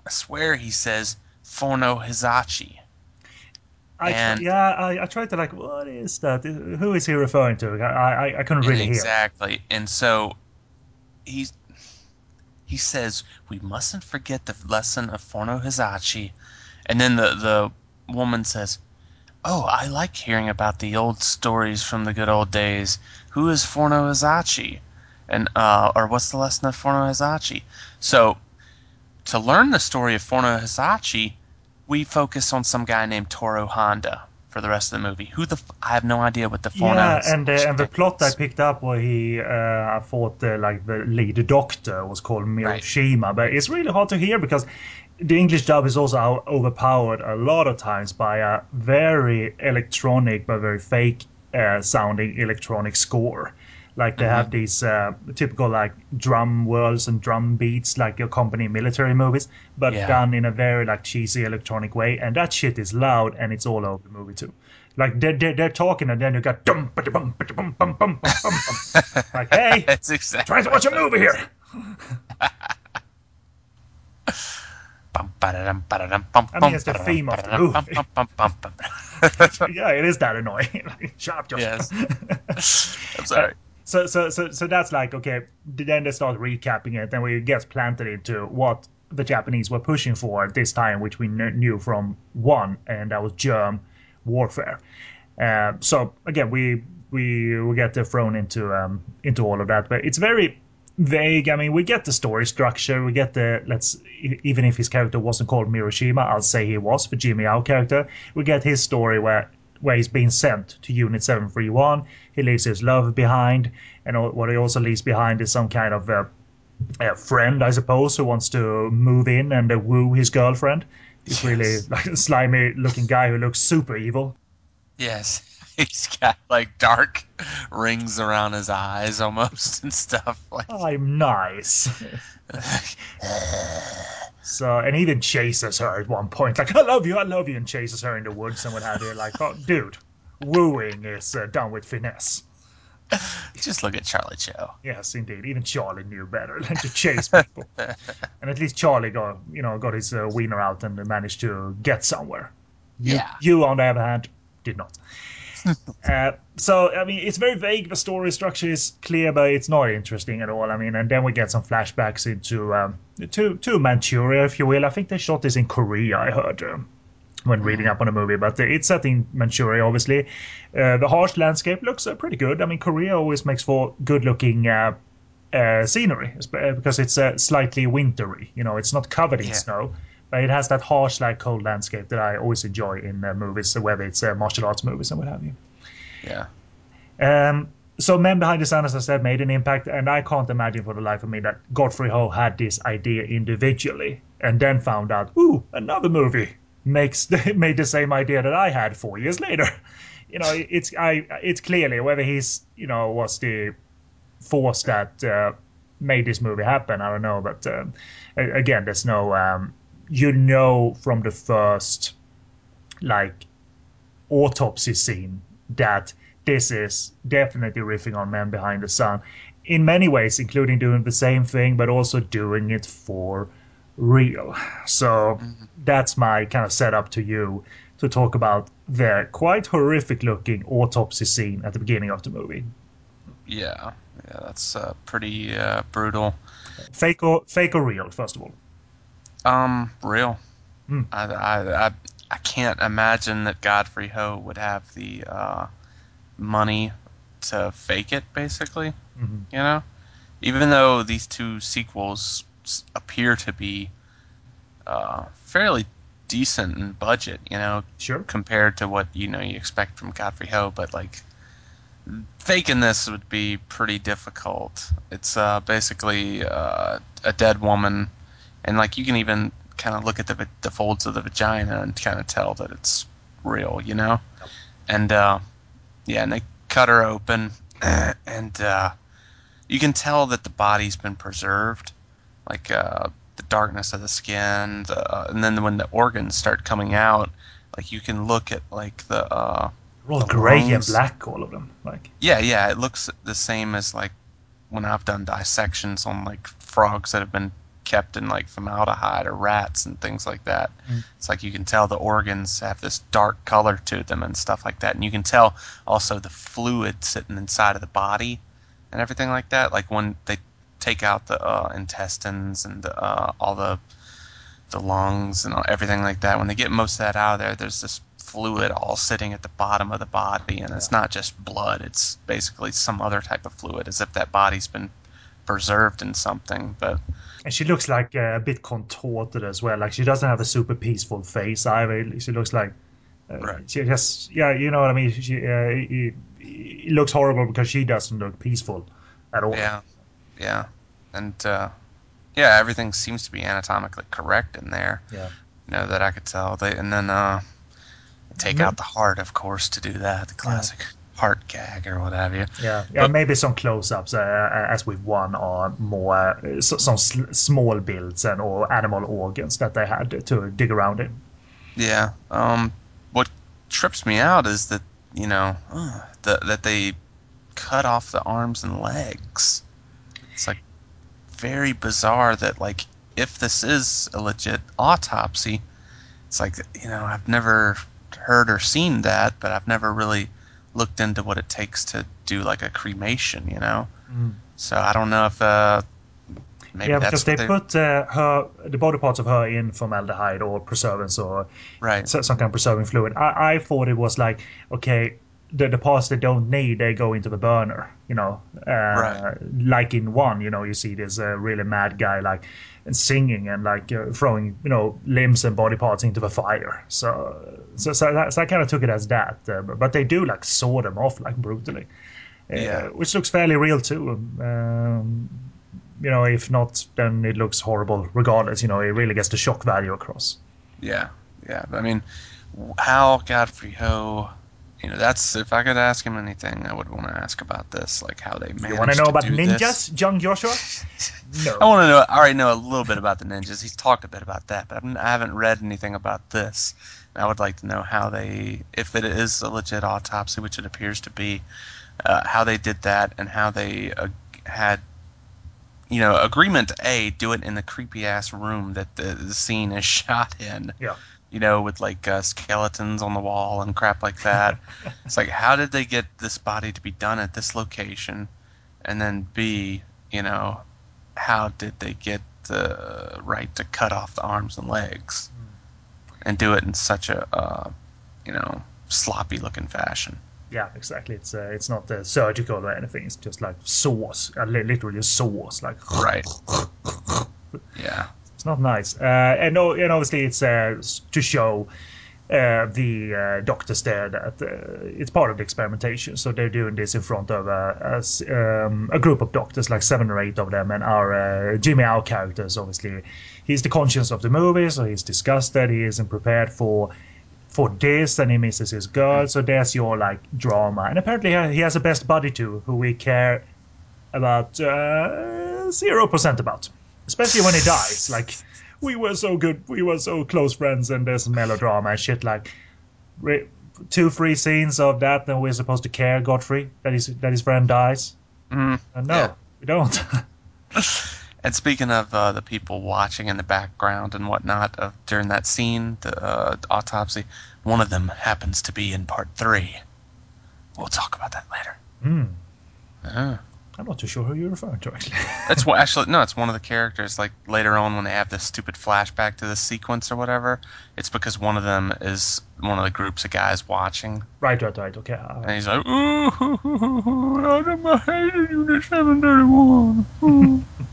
I swear he says, Forno Hizachi. I, yeah, I, I tried to like, what is that? Who is he referring to? I I, I couldn't really hear. exactly. And so he's he says we mustn't forget the lesson of Forno Hizachi, and then the the woman says, "Oh, I like hearing about the old stories from the good old days. Who is Forno Hizachi?" And uh, or what's the lesson of Forno Hizachi? So to learn the story of Forno Hizachi, we focus on some guy named Toro Honda for the rest of the movie. Who the f- I have no idea what the Forno Yeah, and uh, and the plot I picked up where he, uh, I thought uh, like the lead doctor was called Miroshima, but it's really hard to hear because the English dub is also overpowered a lot of times by a very electronic but very fake uh, sounding electronic score. Like they have these uh, typical like drum whirls and drum beats like you accompany military movies, but Yeah. done in a very like cheesy electronic way, and that shit is loud and it's all over the movie too. Like they're, they're, they're talking and then you got dum ba bum ba bum bum bum bum bum. Like hey, It's exactly. trying to watch a movie here. Bum, ba-da-dum, ba-da-dum, bum, I mean, it's the theme of the movie. yeah, it is that annoying. Like, Shut up, Josh. Yes. I'm sorry. So, so, so, so that's like okay. Then they start recapping it, and we get planted into what the Japanese were pushing for at this time, which we kn- knew from one, and that was germ warfare. Uh, so again, we we we get thrown into um, into all of that, but it's very vague. I mean, we get the story structure, we get the let's even if his character wasn't called Miroshima, I'll say he was for Jimmy Ao character. We get his story where where he's been sent to Unit Seven Three One. He leaves his love behind, and what he also leaves behind is some kind of uh, a friend, I suppose, who wants to move in and uh, woo his girlfriend. He's really like a slimy looking guy who looks super evil. Yes. He's got like dark rings around his eyes almost and stuff. Like, I'm nice. So, and he even chases her at one point, like, I love you, I love you, and chases her in the woods and what have you. Like, oh, dude, wooing is uh, done with finesse. just look at Charlie Cho. Yes, indeed. Even Charlie knew better than to chase people. and at least Charlie got, you know, got his uh, wiener out and managed to get somewhere. You, Yeah. You, on the other hand, did not. uh, so, I mean, it's very vague. The story structure is clear, but it's not interesting at all. I mean, and then we get some flashbacks into um, to to Manchuria, if you will. I think they shot this in Korea. I heard. Um, when reading up on the movie, but it's set in Manchuria, obviously. Uh, the harsh landscape looks uh, pretty good. I mean, Korea always makes for good-looking uh, uh, scenery because it's uh, slightly wintry. You know, it's not covered in Yeah. snow, but it has that harsh, like cold landscape that I always enjoy in uh, movies, whether it's uh, martial arts movies and what have you. Yeah. Um, so Men Behind the Sun, as I said, made an impact, and I can't imagine for the life of me that Godfrey Ho had this idea individually and then found out, ooh, another movie makes made the same idea that I had four years later. You know, it's I it's clearly whether he's you know was the force that uh, made this movie happen. I don't know, but um, again, there's no um, you know from the first like autopsy scene that this is definitely riffing on Men Behind the Sun in many ways, including doing the same thing, but also doing it for real. So that's my kind of setup to you to talk about the quite horrific looking autopsy scene at the beginning of the movie. Yeah. Yeah, that's uh, pretty uh, brutal. Fake or fake or real, first of all. Um, real. Hmm. I, I, I, I can't imagine that Godfrey Ho would have the uh, money to fake it, basically. Mhm. You know? Even though these two sequels appear to be uh, fairly decent in budget, you know, Sure. compared to what you know you expect from Godfrey Ho, but like faking this would be pretty difficult. It's uh, basically uh, a dead woman, and like you can even kind of look at the the folds of the vagina and kind of tell that it's real, you know. And uh, yeah, and they cut her open, and uh, you can tell that the body's been preserved, like uh, the darkness of the skin, the, uh, and then when the organs start coming out, like you can look at like the uh, All The grey and black, all of them. Like yeah, yeah, it looks the same as like when I've done dissections on like frogs that have been kept in like formaldehyde or rats and things like that. Mm. It's like you can tell the organs have this dark color to them and stuff like that. And you can tell also the fluid sitting inside of the body and everything like that. Like when they take out the uh, intestines and the, uh, all the the lungs and everything like that. When they get most of that out of there, there's this fluid all sitting at the bottom of the body, and it's not just blood. It's basically some other type of fluid, as if that body's been preserved in something. But And she looks like uh, a bit contorted as well. Like she doesn't have a super peaceful face either. She looks like uh, Right. she just yeah, you know what I mean. She uh, it, it looks horrible because she doesn't look peaceful at all. yeah, yeah, and uh, yeah, everything seems to be anatomically correct in there. Yeah. You know that I could tell. They and then uh, take out the heart, of course, to do that. The classic. Heart gag or what have you. Yeah, yeah. maybe some close-ups, uh, as with one, are more uh, s- some sl- small builds and or animal organs that they had to dig around in. Yeah. Um, what trips me out is that you know uh, the, that they cut off the arms and legs. It's like very bizarre that like if this is a legit autopsy, it's like you know I've never heard or seen that, but I've never really looked into what it takes to do like a cremation. You know. Mm. So I don't know if uh, maybe yeah, that's because they, what put uh, her the body parts of her in formaldehyde or preservants or right. some kind of preserving fluid. I, I thought it was like okay, the, the parts they don't need they go into the burner. You know, uh, Right. like in one, you know, you see this uh, really mad guy like singing and like uh, throwing you know limbs and body parts into the fire. So so so, that, so I kind of took it as that, uh, but they do like saw them off like brutally. Uh, Yeah. which looks fairly real too. Um, you know, if not, then it looks horrible regardless. You know, it really gets the shock value across. Yeah, yeah. I mean, how Godfrey Ho, you know, that's if I could ask him anything, I would want to ask about this, like how they managed You want to know about ninjas, this. young Joshua? No. I want to know. I already know a little bit about the ninjas. He's talked a bit about that, but I'm- haven't read anything about this. I would like to know how they, if it is a legit autopsy, which it appears to be, uh, how they did that and how they uh, had, you know, agreement to a do it in the creepy ass room that the, the scene is shot in. Yeah. You know, with like uh, skeletons on the wall and crap like that. it's like, how did they get this body to be done at this location? And then B, you know, how did they get the right to cut off the arms and legs and do it in such a, uh, you know, sloppy looking fashion? Yeah, exactly. It's uh, it's not uh, surgical or anything. It's just like saws, uh, literally saws, like Right. Yeah. It's not nice. Uh, and, and obviously, it's uh, to show uh, the uh, doctors there that uh, it's part of the experimentation. So they're doing this in front of a, s- um, a group of doctors, like seven or eight of them, and our uh, Jimmy our characters. Obviously, he's the conscience of the movie, so he's disgusted. He isn't prepared for for this, and he misses his girl. So there's your like drama, and apparently he has a best buddy too, who we care about zero percent about, especially when he dies. Like we were so good, we were so close friends, and there's melodrama and shit. Like re- two, three scenes of that, then we're supposed to care Godfrey that his that his friend dies. Mm, And no, Yeah. we don't. And speaking of uh, the people watching in the background and whatnot of during that scene, the uh, autopsy, one of them happens to be in part three. We'll talk about that later. Hmm. Uh, I'm not too sure who you're referring to actually. it's one- actually no, it's one of the characters. Like later on, when they have this stupid flashback to the sequence or whatever, it's because one of them is one of the groups of guys watching, right, right, right. Okay. Uh, and he's like, "Ooh, I'm hated Unit 731." Uh,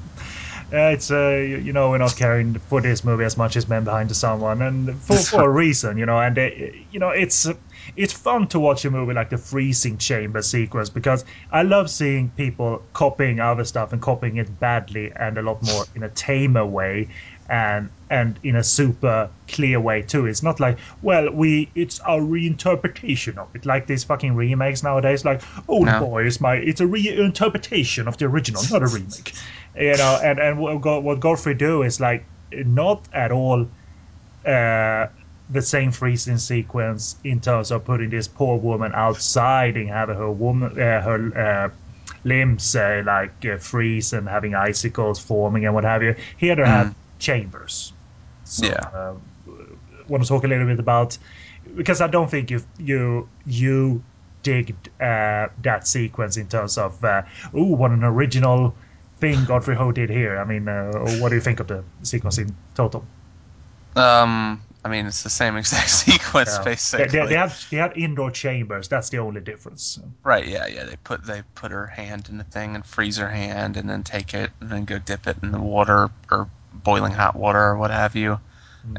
it's uh, you know we're not caring for this movie as much as Men Behind the Sun one, and for, for a reason, you know. And they, you know it's it's fun to watch a movie like the freezing chamber sequence because I love seeing people copying other stuff and copying it badly and a lot more in a tamer way and and in a super clear way too. It's not like well we it's our reinterpretation of it like these fucking remakes nowadays. Like oh No. boy, it's my it's a reinterpretation of the original, not a remake. You know, and and what, Go- what Godfrey do is like not at all uh, the same freezing sequence in terms of putting this poor woman outside and having her woman uh, her uh, limbs uh, like uh, freeze and having icicles forming and what have you. Here they have chambers. So, Yeah. uh, want to talk a little bit about because I don't think you you you digged uh, that sequence in terms of uh, ooh what an original thing Godfrey Ho did here. I mean, uh, what do you think of the sequence in total? Um, I mean, it's the same exact sequence, Yeah. basically. They, they, they have they have indoor chambers. That's the only difference. Right, yeah, yeah. They put they put her hand in the thing and freeze her hand, and then take it and then go dip it in the water or boiling hot water or what have you.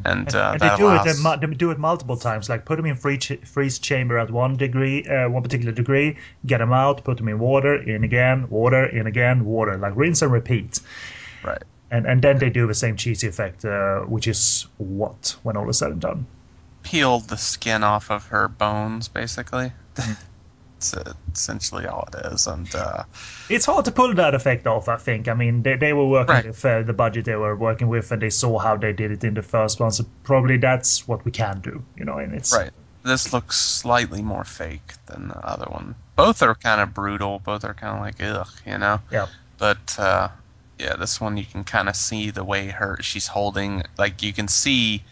And, uh, and they do it. They, do it multiple times. Like put them in free ch- freeze chamber at one degree, uh, one particular degree. Get them out. Put them in water. In again. Water. In again. Water. Like rinse and repeat. right. And and then they do the same cheesy effect, uh, which is what when all is said and done. Peeled the skin off of her bones, basically. That's essentially all it is. And uh, It's hard to pull that effect off. I think. I mean, they, they were working Right. with uh, the budget they were working with, and they saw how they did it in the first one. So probably that's what we can do. You know, and it's right, this looks slightly more fake than the other one. Both are kind of brutal. Both are kind of like ugh, you know. Yeah. But uh, yeah, this one you can kind of see the way her she's holding. Like you can see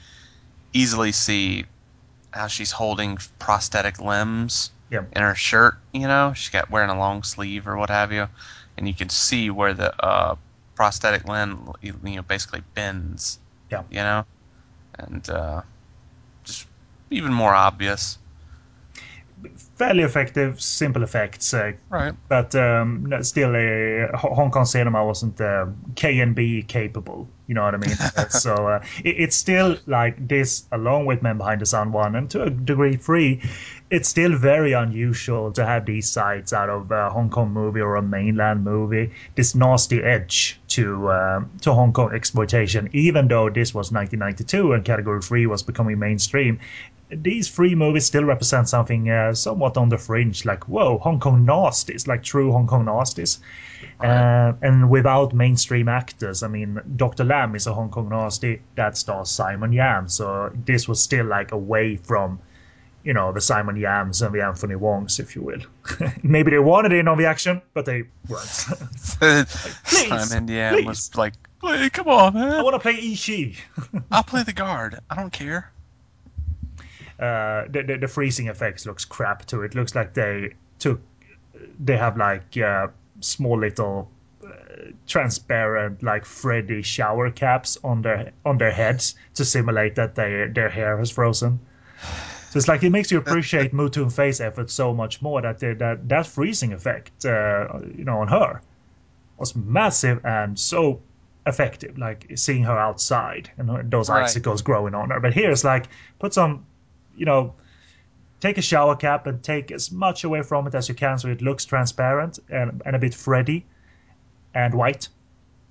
easily see how she's holding prosthetic limbs Yeah. in her shirt. You know, she's got wearing a long sleeve or what have you, and you can see where the uh, prosthetic limb, you know, basically bends. Yeah. You know, and uh, just even more obvious. fairly effective, simple effects. Uh, Right. but um, still, uh, Hong Kong cinema wasn't uh, B capable. You know what I mean? Uh, so uh, it, it's still like this, along with Men Behind the Sun one, and to a degree three. It's still very unusual to have these sides out of a Hong Kong movie or a mainland movie. This nasty edge to um, to Hong Kong exploitation, even though this was 1992 and Category Three was becoming mainstream these three movies still represent something uh, somewhat on the fringe, like whoa, Hong Kong nasties, like true Hong Kong nasties, uh, and without mainstream actors. I mean, Doctor Lamb is a Hong Kong nasty that stars Simon Yam, so this was still like away from, you know, the Simon Yams and the Anthony Wongs, if you will. Maybe they wanted in on the action, but they weren't. Simon yeah please. was like, "Play, come on, I want to play Ishii. I'll play the guard. I don't care." Uh, the, the the freezing effects looks crap too. It looks like they took they have like uh, small little uh, transparent like Freddy shower caps on their on their heads to simulate that they their hair has frozen. So it's like it makes you appreciate Mou Tun-fei's effort so much more that the, that that freezing effect uh, you know on her was massive and so effective. Like seeing her outside and those Right. icicles growing on her. But here it's like put some you know, take a shower cap and take as much away from it as you can so it looks transparent and, and a bit Freddy and white.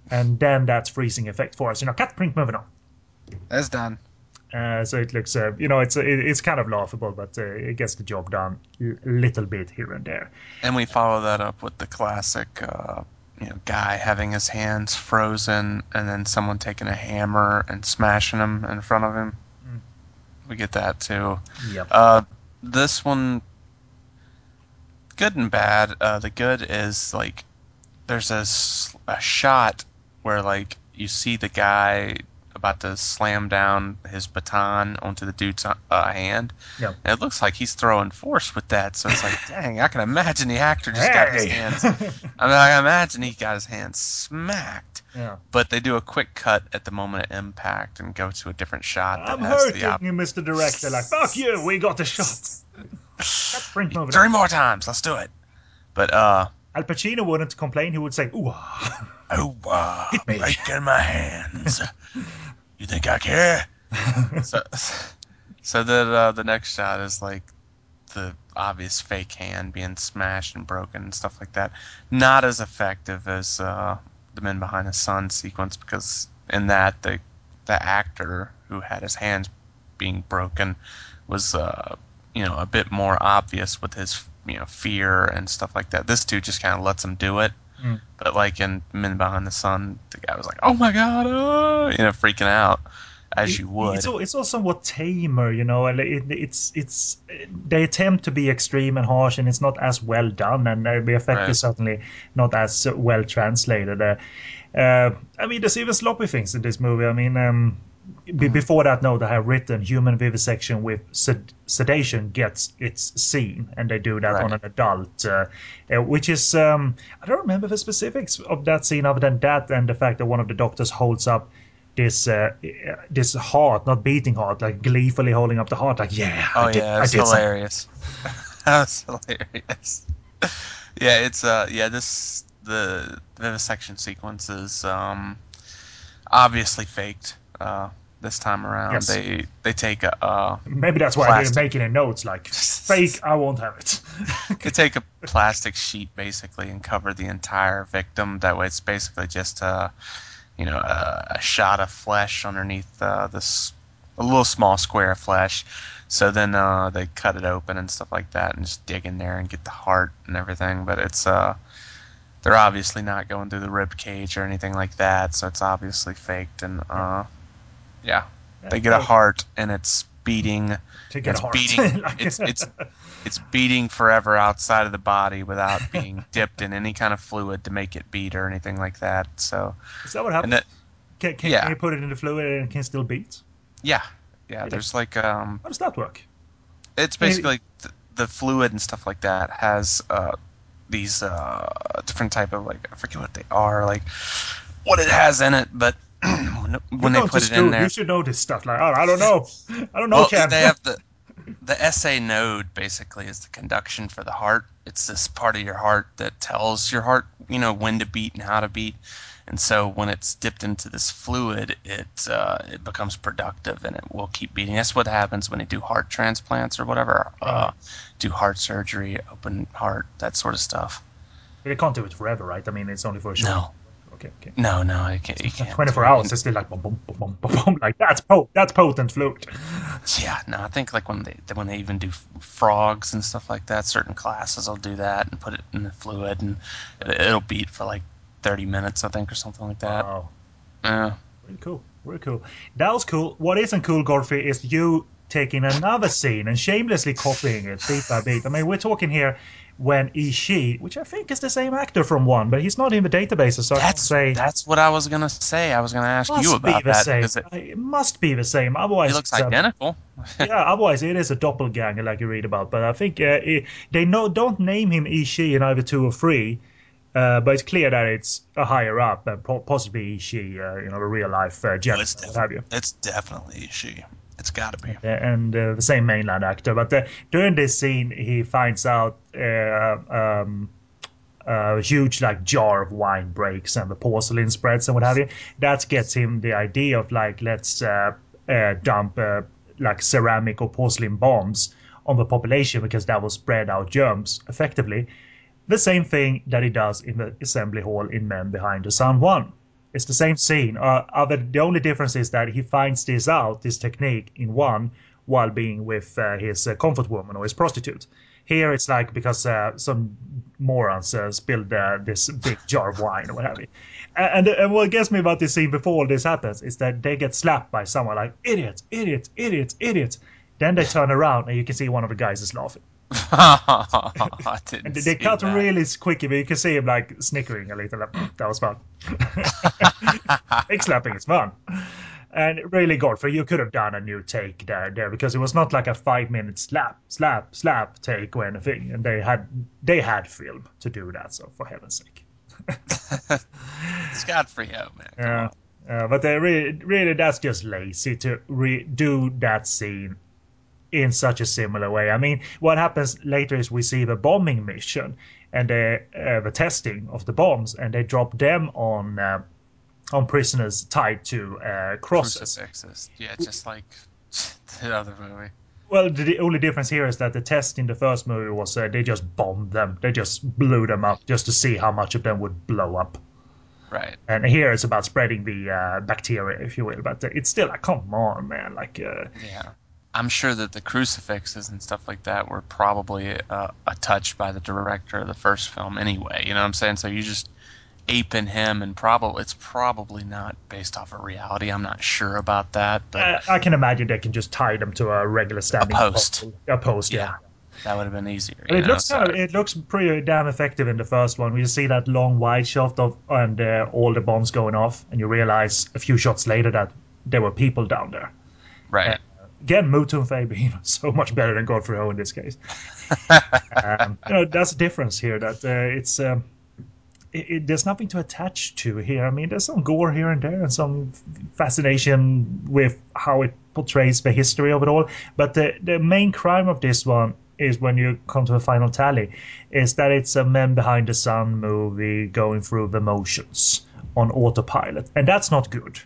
And then that's freezing effect for us. You know, cat print moving on. That's done. Uh, so it looks, uh, you know, it's it, it's kind of laughable, but uh, it gets the job done a little bit here and there. And we follow that up with the classic, uh, you know, guy having his hands frozen, and then someone taking a hammer and smashing him in front of him. We get that too. Yep. Uh, this one, good and bad. Uh, the good is like there's a, a shot where like you see the guy about to slam down his baton onto the dude's uh, hand. Yep. And it looks like he's throwing force with that. So it's like, dang, I can imagine the actor just got his Hey! hands. I mean, I imagine he got his hands smacked. Yeah. But they do a quick cut at the moment of impact and go to a different shot that I'm has hurting the op- you, Mr. Director. Like, fuck you, we got the shot. Cat print moving Three more times. Let's do it. But uh, Al Pacino wouldn't complain. He would say, ooh, ah. oh, uh, Hit me. breaking my hands. you think I care? so, so then uh, the next shot is like the obvious fake hand being smashed and broken and stuff like that. Not as effective as uh, the Men Behind the Sun sequence because in that the the actor who had his hands being broken was uh, you know a bit more obvious with his you know fear and stuff like that. This dude just kind of lets him do it. Mm. But like in Men Behind the Sun, the guy was like, "Oh my god!" Uh, you know, freaking out as you would. It's, it's also somewhat tamer, you know. and It, it's it's they attempt to be extreme and harsh, and it's not as well done, and the effect Right. is certainly not as well translated. Uh, uh, I mean, there's even sloppy things in this movie. I mean, um, Mm. before that note, I have written human vivisection with sed- sedation gets its scene, and they do that Right. on an adult, uh, uh, which is um, I don't remember the specifics of that scene other than that and the fact that one of the doctors holds up this uh, this heart, not beating heart, like gleefully holding up the heart, like yeah, Oh I did, yeah, it's did something." hilarious. That's hilarious. yeah, it's uh yeah this the vivisection sequence is um obviously faked uh this time around. Yes. They they take a uh Maybe that's why Plastic. they're making in notes like fake. I won't have it. they take a plastic sheet basically and cover the entire victim. That way, it's basically just a you know a, a shot of flesh underneath uh, this a little small square of flesh. So then uh, they cut it open and stuff like that, and just dig in there and get the heart and everything. But it's uh, they're obviously not going through the rib cage or anything like that, so it's obviously faked. And uh, yeah, they get a heart and it's beating. To get it's a heart. beating. It's it's it's beating forever outside of the body without being dipped in any kind of fluid to make it beat or anything like that. So Is that what happens? that can, can, yeah. can you put it in the fluid and it can still beat? yeah yeah, there's like um How does that work? It's basically like the, the fluid and stuff like that has uh, these uh, different type of like I forget what they are, like what it has in it, but when, they put it in there, You should know this stuff. Like, oh, I don't know. I don't know, well, Cam. they have the the SA node basically is the conduction for the heart. It's this part of your heart that tells your heart, you know, when to beat and how to beat. And so when it's dipped into this fluid, it uh, it becomes productive and it will keep beating. That's what happens when they do heart transplants or whatever, uh, do heart surgery, open heart, that sort of stuff. They can't do it forever, right? I mean, it's only for a short. No, Okay, okay. no, no, you can't. You can't 24 do it. hours, it's still like boom, boom, boom, boom, boom, boom. Like that's po- that's potent fluid. Yeah, no, I think like when they when they even do frogs and stuff like that, certain classes will do that and put it in the fluid and it, it'll beat for like thirty minutes, I think, or something like that. Wow, Yeah. really cool, really cool. That was cool. What isn't cool, Godfrey, is you taking another scene and shamelessly copying it beat by beat. I mean, we're talking here when Ishii, which I think is the same actor from one, but he's not in the databases, so I can't That's say. that's what I was gonna say. I was gonna ask you about be the that same. it, it must be the same. Otherwise, he looks it's, um, identical. yeah, otherwise it is a doppelganger like you read about. But I think uh, it, they no, don't name him Ishii in either two or three. Uh, but it's clear that it's a higher up, and possibly Ishii, uh, you know, a real life uh, general, it's, what have you. it's definitely she. It's got to be. And uh, the same mainland actor. But uh, during this scene, he finds out uh, um, a huge like jar of wine breaks and the porcelain spreads and what have you. That gets him the idea of like let's uh, uh, dump like ceramic or porcelain bombs on the population because that will spread out germs effectively. The same thing that he does in the assembly hall in Men Behind the Sun One. It's the same scene. Uh, other, the only difference is that he finds this out, this technique, in one while being with uh, his uh, comfort woman or his prostitute. Here it's like because uh, some morons uh, spilled uh, this big jar of wine or what have you. And, and, and what gets me about this scene before all this happens is that they get slapped by someone like, idiot, idiot, idiot, idiot. Then they turn around and you can see one of the guys is laughing. And they cut that. really quickly, but you can see him like snickering a little. Like, "Mm, that was fun. Big slapping is fun. And really, Godfrey, you could have done a new take there, there because it was not like a five-minute slap, slap, slap take or anything. And they had they had film to do that. So for heaven's sake, Scott Frio, man. Yeah. Uh, but they really, really, that's just lazy to redo that scene in such a similar way. I mean, what happens later is we see the bombing mission and the uh, the testing of the bombs, and they drop them on uh, on prisoners tied to uh, crosses. Crucifixes. Yeah, just like the other movie. Well, the, only difference here is that the test in the first movie was uh, they just bombed them, they just blew them up just to see how much of them would blow up. Right. And here it's about spreading the uh, bacteria, if you will. But it's still like, come on, man, like. Uh, Yeah. I'm sure that the crucifixes and stuff like that were probably uh, a touch by the director of the first film anyway. You know what I'm saying? So you just aping him, and probably it's probably not based off of reality. I'm not sure about that, but Uh, I can imagine they can just tie them to a regular standing post. pole. A post, yeah. yeah, that would have been easier. It know, looks so- kind of, it looks pretty damn effective in the first one. We see that long wide shot of and uh, all the bombs going off, and you realize a few shots later that there were people down there. right. Again, Mou Tun-fei being so much better than Godfrey Ho in this case. um, you know, that's the difference here. That uh, it's um, it, it, there's nothing to attach to here. I mean, there's some gore here and there, and some fascination with how it portrays the history of it all. But the the main crime of this one is when you come to a final tally, is that it's a Men Behind the Sun movie going through the motions on autopilot, and that's not good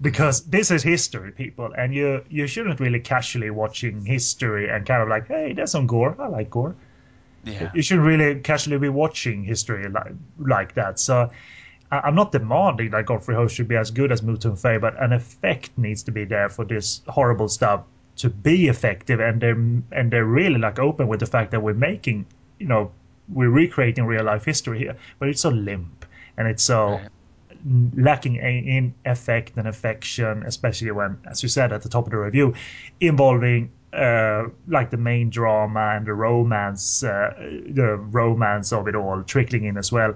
because this is history, people, and you you shouldn't really casually watching history and kind of like, hey, there's some gore. I like gore. Yeah. You should really casually be watching history like like that. So I- I'm not demanding that Godfrey Ho should be as good as Mou Tun-fei, but an effect needs to be there for this horrible stuff to be effective, and they're and they're really like open with the fact that we're making, you know, we're recreating real life history here, but it's so limp and it's so Right. Lacking in effect and affection, especially when, as you said at the top of the review, involving uh, like the main drama and the romance, uh, the romance of it all trickling in as well.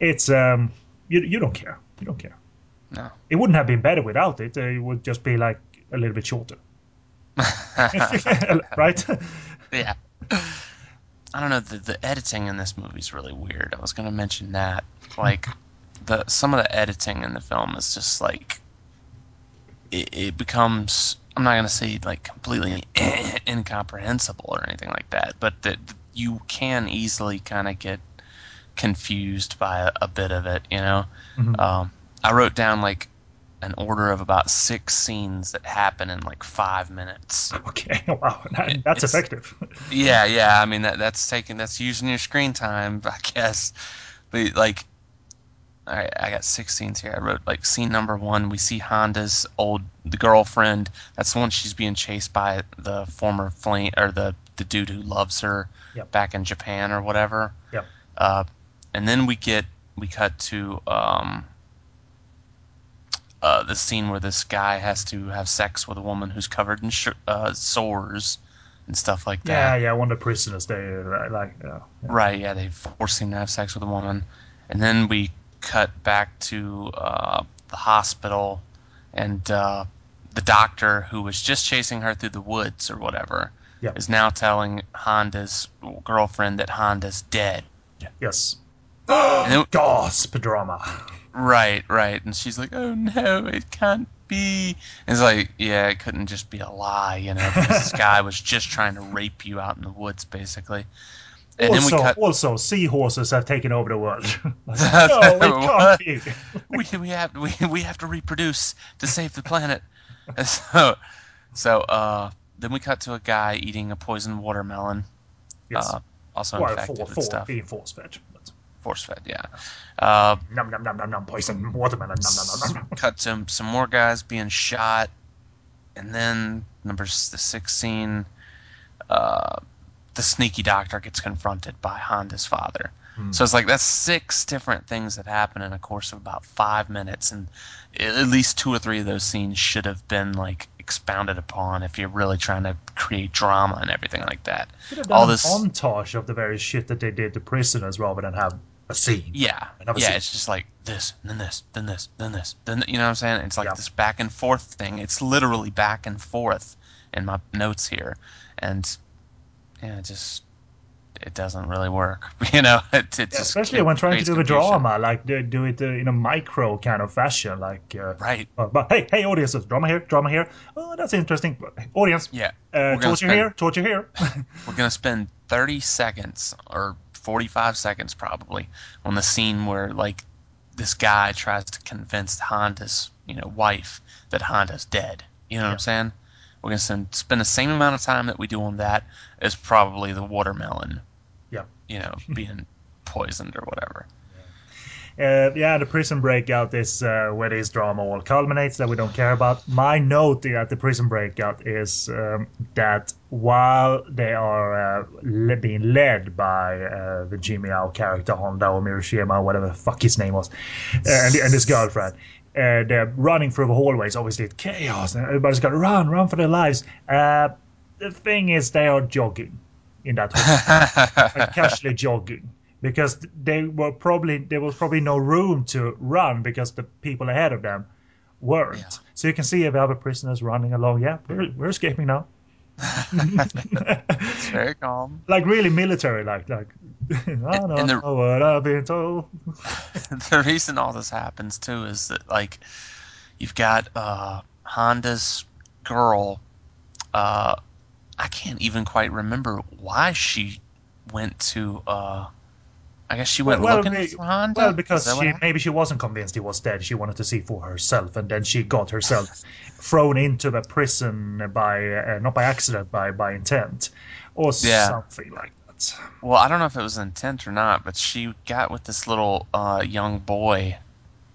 It's um, you you don't care, you don't care. No. It wouldn't have been better without it. Uh, it would just be like a little bit shorter, right? Yeah. I don't know. The, the editing in this movie is really weird. I was going to mention that. Like, the some of the editing in the film is just like it, it becomes. I'm not going to say like completely incomprehensible or anything like that, but that you can easily kind of get confused by a, a bit of it. You know, Mhm. um, I wrote down like an order of about six scenes that happen in like five minutes. okay, wow, that, that's It's- effective. Yeah, yeah. I mean that that's taking that's using your screen time, I guess. But like, all right, I got six scenes here. I wrote like scene number one. We see Honda's old the girlfriend. That's the one she's being chased by the former flame or the the dude who loves her Yep. back in Japan or whatever. Yep. Uh, and then we get we cut to um. Uh, the scene where this guy has to have sex with a woman who's covered in sh- uh, sores and stuff like that. Yeah, yeah. One of the prisoners, they like. Uh, Right, yeah, they force him to have sex with a woman. And then we cut back to uh, the hospital, and uh, the doctor who was just chasing her through the woods or whatever Yeah. is now telling Honda's girlfriend that Honda's dead. yes. And Gasp drama. right, right. And she's like, oh no, it can't be. And it's like, yeah, it couldn't just be a lie, you know, because this guy was just trying to rape you out in the woods, basically. And also, then we cut. also, seahorses have taken over the world. Like, no, it can't we, we have we, we have to reproduce to save the planet. And so so uh, then we cut to a guy eating a poisoned watermelon. Yes. Uh, also well, infected for, stuff. being force fed. Force fed, yeah. Uh, num num num num num poison watermelon. Num num num num. cut to some more guys being shot, and then number the sixth scene, uh, the sneaky doctor gets confronted by Honda's father. Hmm. So it's like that's six different things that happen in a course of about five minutes, and at least two or three of those scenes should have been like expounded upon if you're really trying to create drama and everything like that. All this, montage of the various shit that they did to prisoners rather than have a scene. yeah, Another yeah, scene. it's just like this, then this, then this, then this, then you know what I'm saying? It's like Yeah. this back and forth thing. It's literally back and forth in my notes here, and yeah, it just it doesn't really work. You know, it, it just Especially when trying to do a confusion. drama, like do it uh, in a micro kind of fashion, like. Uh, Right. uh, but hey, hey, audiences, drama here, drama here. Oh, that's interesting. Audience, Yeah. uh, torture spend- here, torture here. We're gonna spend 30 seconds or 45 seconds probably on the scene where like this guy tries to convince Honda's you know wife that Honda's dead. You know what I'm saying? We're gonna spend, spend the same amount of time that we do on that as probably the watermelon. Yeah. You know, being poisoned or whatever. Uh, yeah, the prison breakout is uh, where this drama all culminates that we don't care about. My note at the prison breakout is um, that while they are uh, le- being led by uh, the Jimmy Ao character, Honda or Miroshima, whatever the fuck his name was, uh, and, and his girlfriend, uh, they're running through the hallways. Obviously, it's chaos, and everybody's got to run, run for their lives. Uh, the thing is, they are jogging in that hallway casually jogging because they were probably there was probably no room to run because the people ahead of them weren't. Yeah. So you can see the other prisoners running along. Yeah, we're, we're escaping now. It's very calm. like really military, like like. I don't And the- know what I've been told. the reason all this happens too is that like you've got uh Honda's girl uh I can't even quite remember why she went to uh I guess she went looking we- for Honda. well, because she maybe she wasn't convinced he was dead. She wanted to see for herself, and then she got herself thrown into the prison by uh, not by accident, by by intent, or Yeah. something like that. Well, I don't know if it was intent or not, but she got with this little uh young boy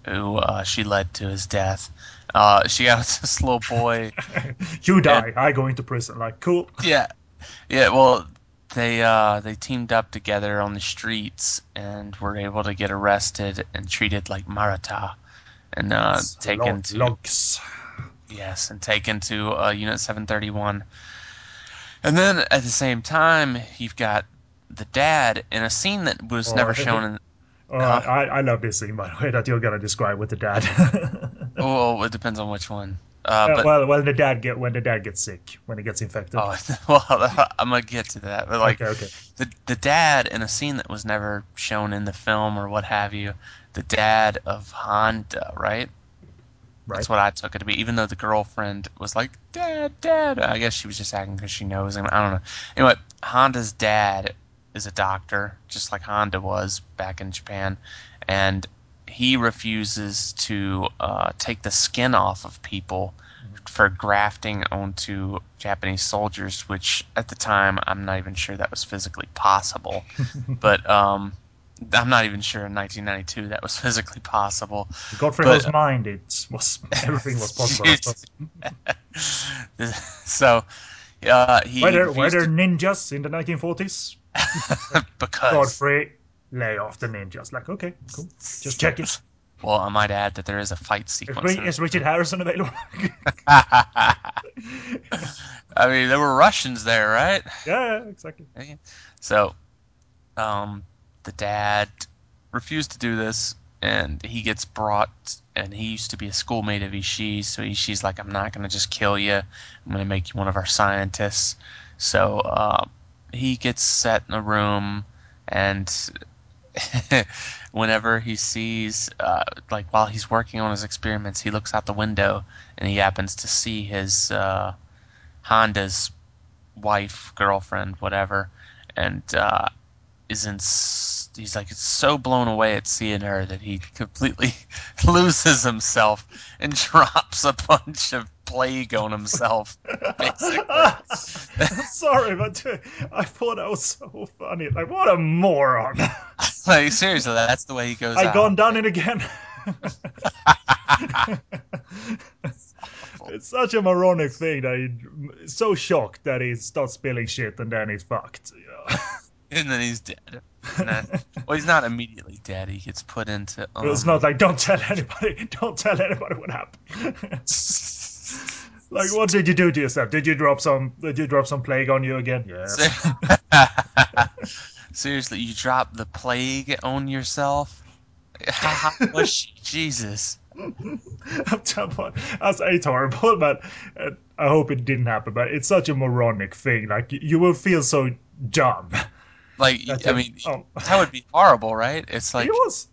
who uh, she led to his death. Uh, she got this little boy. you die, I go into prison. Like, cool. yeah, yeah. Well, they uh, they teamed up together on the streets and were able to get arrested and treated like maruta, and uh, taken Log- to logs. Yes, and taken to uh, Unit 731. And then at the same time, you've got the dad in a scene that was Oh, never shown it- in. Oh, I, I love this scene, by the way, that you're gonna describe with the dad. Oh, it depends on which one. Uh, Uh, but well, well, the dad get when the dad gets sick, when he gets infected. oh, well, I'm gonna get to that. But like okay, okay. the the dad in a scene that was never shown in the film or what have you, the dad of Honda, right? Right. That's what I took it to be. Even though the girlfriend was like, "Dad, Dad," I guess she was just acting because she knows him. I don't know. Anyway, Honda's dad is a doctor, just like Honda was back in Japan, and he refuses to uh, take the skin off of people for grafting onto Japanese soldiers, which at the time I'm not even sure that was physically possible. but um, I'm not even sure in 1992 that was physically possible. Godfrey But- Hill's mind, it was everything was possible. So uh, he Were there, were there ninjas in the 1940s? because Godfrey, lay off the ninjas. Like, okay, cool. Just check it. well, I might add that there is a fight sequence. In is Richard Harrison available? I mean, there were Russians there, right? yeah, exactly. So, um, the dad refused to do this, and he gets brought. And he used to be a schoolmate of Ishii's, so Ishii's like, "I'm not gonna just kill you. I'm gonna make you one of our scientists." So uh, he gets set in a room, and whenever he sees, uh, like while he's working on his experiments, he looks out the window and he happens to see his uh, Honda's wife, girlfriend, whatever, and uh, is in. He's like so blown away at seeing her that he completely loses himself and drops a bunch of plague on himself. Basically. Sorry, but I thought that was so funny. Like, what a moron. like seriously, that's the way he goes I out. gone done it again. it's such a moronic thing that he's so shocked that he starts spilling shit and then he's fucked. you know. and then he's dead. Well, he's not immediately dead. He gets put into. Um, it's not like don't tell anybody. Don't tell anybody what happened. Like, what did you do to yourself? Did you drop some? Did you drop some plague on you again? Yes. Seriously, you dropped the plague on yourself? Was she? Jesus. I'm telling that's it's horrible, but uh, I hope it didn't happen. But it's such a moronic thing. Like you- you will feel so dumb. Like, That's I it. mean, Oh. that would be horrible, right? It's like it was.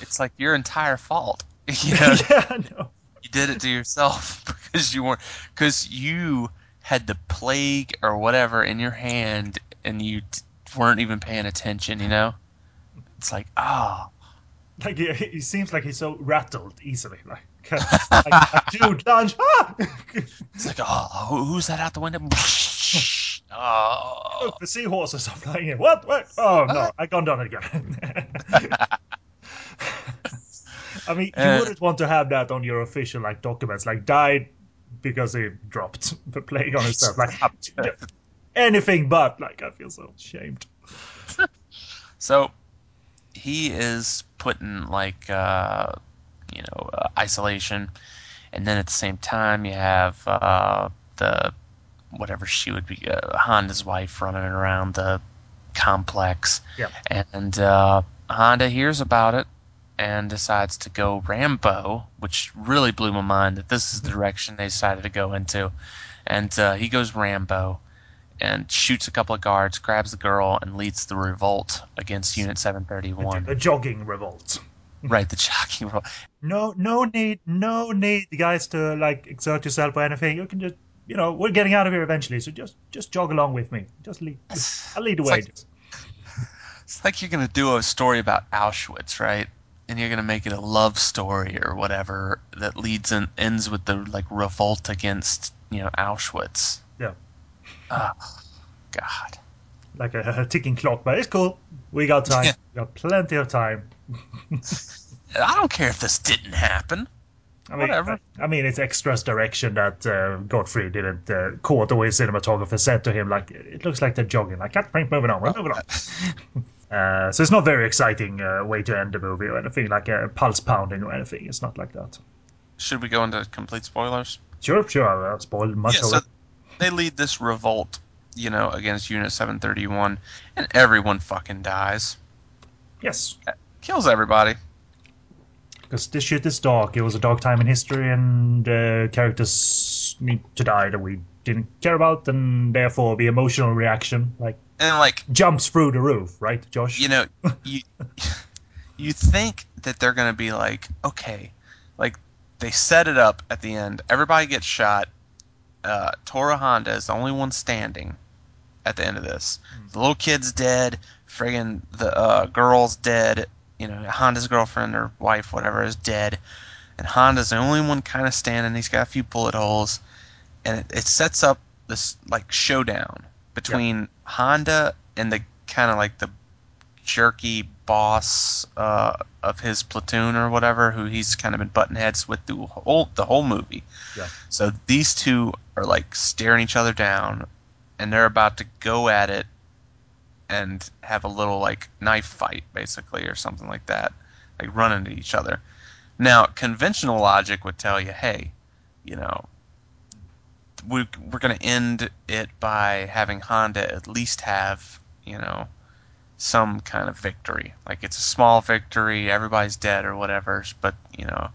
it's like your entire fault. You know, yeah, I know. You did it to yourself because you weren't because you had the plague or whatever in your hand and you t- weren't even paying attention. You know, it's like ah. Like he, he seems like he's so rattled easily. Like, like dude, lunch. Ah! It's like, oh, who's that out the window? oh, Look, the seahorses are flying in. What? What? Oh no, I gone done it again. I mean, you Uh, wouldn't want to have that on your official like documents, like died because he dropped the plague on himself. Like anything but. Like I feel so ashamed. So he is put in like uh, you know uh, isolation, and then at the same time you have uh, the whatever she would be uh, Honda's wife running around the complex, Yeah. and uh, Honda hears about it and decides to go Rambo, which really blew my mind that this is the direction they decided to go into, and uh, he goes Rambo and shoots a couple of guards, grabs the girl, and leads the revolt against Unit 731. The jogging revolt. right, the jogging revolt. No, no need, no need, guys, to like exert yourself or anything. You can just, you know, we're getting out of here eventually, so just, just jog along with me. Just lead, I'll lead the It's way. like- It's like you're gonna do a story about Auschwitz, right? And you're gonna make it a love story or whatever that leads and ends with the like revolt against you know Auschwitz. Yeah. Oh, God. like a, a ticking clock, but it's cool. We got time. Yeah. We got plenty of time. I don't care if this didn't happen. I mean, Whatever. I mean, it's extras direction that uh, Godfrey didn't uh, quote the way cinematographer said to him, like, it looks like they're jogging. Like, cut, moving on, we're moving on. uh, so it's not very exciting uh, way to end the movie or anything, like uh, pulse pounding or anything. It's not like that. Should we go into complete spoilers? Sure, sure, I'll spoil much Yeah, of so it. they lead this revolt, you know, against Unit 731, and everyone fucking dies. Yes, Kills everybody. because this shit is dark. It was a dark time in history, and uh, characters need to die that we didn't care about, and therefore the emotional reaction, like, And, like, jumps through the roof, right, Josh? you know, you you think that they're gonna be like, okay, like they set it up at the end. Everybody gets shot. Uh, Tora Honda is the only one standing at the end of this. The little kid's dead. Friggin' the uh, girl's dead. You know, Honda's girlfriend or wife, whatever, is dead. And Honda's the only one kind of standing. He's got a few bullet holes, and it, it sets up this like showdown between Honda and the kind of like the jerky boss uh, of his platoon or whatever, who he's kind of been button heads with the whole the whole movie. Yeah. So these two are like staring each other down, and they're about to go at it and have a little like knife fight, basically, or something like that, like run into each other. Now, conventional logic would tell you, hey, you know, we, we're going to end it by having Honda at least have, you know, some kind of victory. Like it's a small victory, everybody's dead or whatever, but, you know,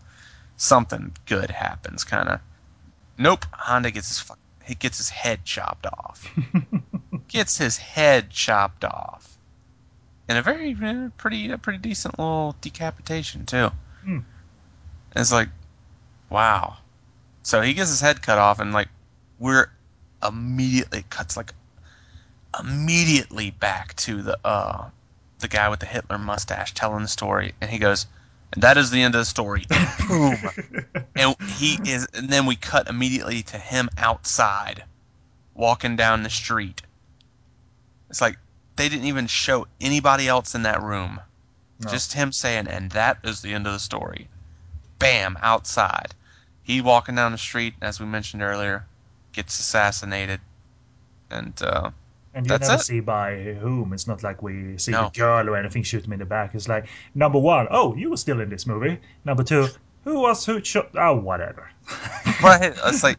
something good happens, kind of. Nope, Honda gets his fuck, he gets his head chopped off. gets his head chopped off. And a very uh, pretty a pretty decent little decapitation too. Hmm. It's like, wow. So he gets his head cut off, and like we're immediately it cuts like immediately back to the uh the guy with the Hitler mustache telling the story, and he goes, and that is the end of the story. Boom. and he is, and then we cut immediately to him outside, walking down the street. It's like they didn't even show anybody else in that room. No. Just him saying, and that is the end of the story. Bam, outside. He walking down the street, as we mentioned earlier, gets assassinated. And uh, And you That's never it. see by whom. It's not like we see No. the girl or anything shoot him in the back. It's like number one, oh, you were still in this movie. Number two, who was who shot? Oh, whatever. right, it's like,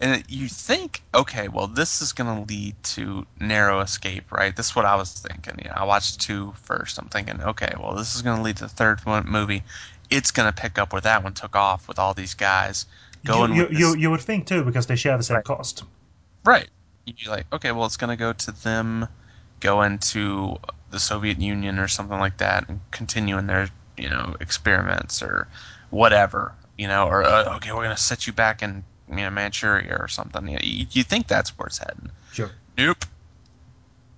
and you think, okay, well, this is gonna lead to narrow escape, right? This is what I was thinking. You know, I watched two first. I'm thinking, okay, well, this is gonna lead to the third one movie. It's gonna pick up where that one took off with all these guys going you, you, you, you would think too because they share the same Right. cost. Right. You're like, okay, well, it's going to go to them going to the Soviet Union or something like that and continuing their, you know, experiments or whatever, you know, or, uh, okay, we're going to set you back in, you know, Manchuria or something. You, you, you think that's where it's heading. Sure. Nope.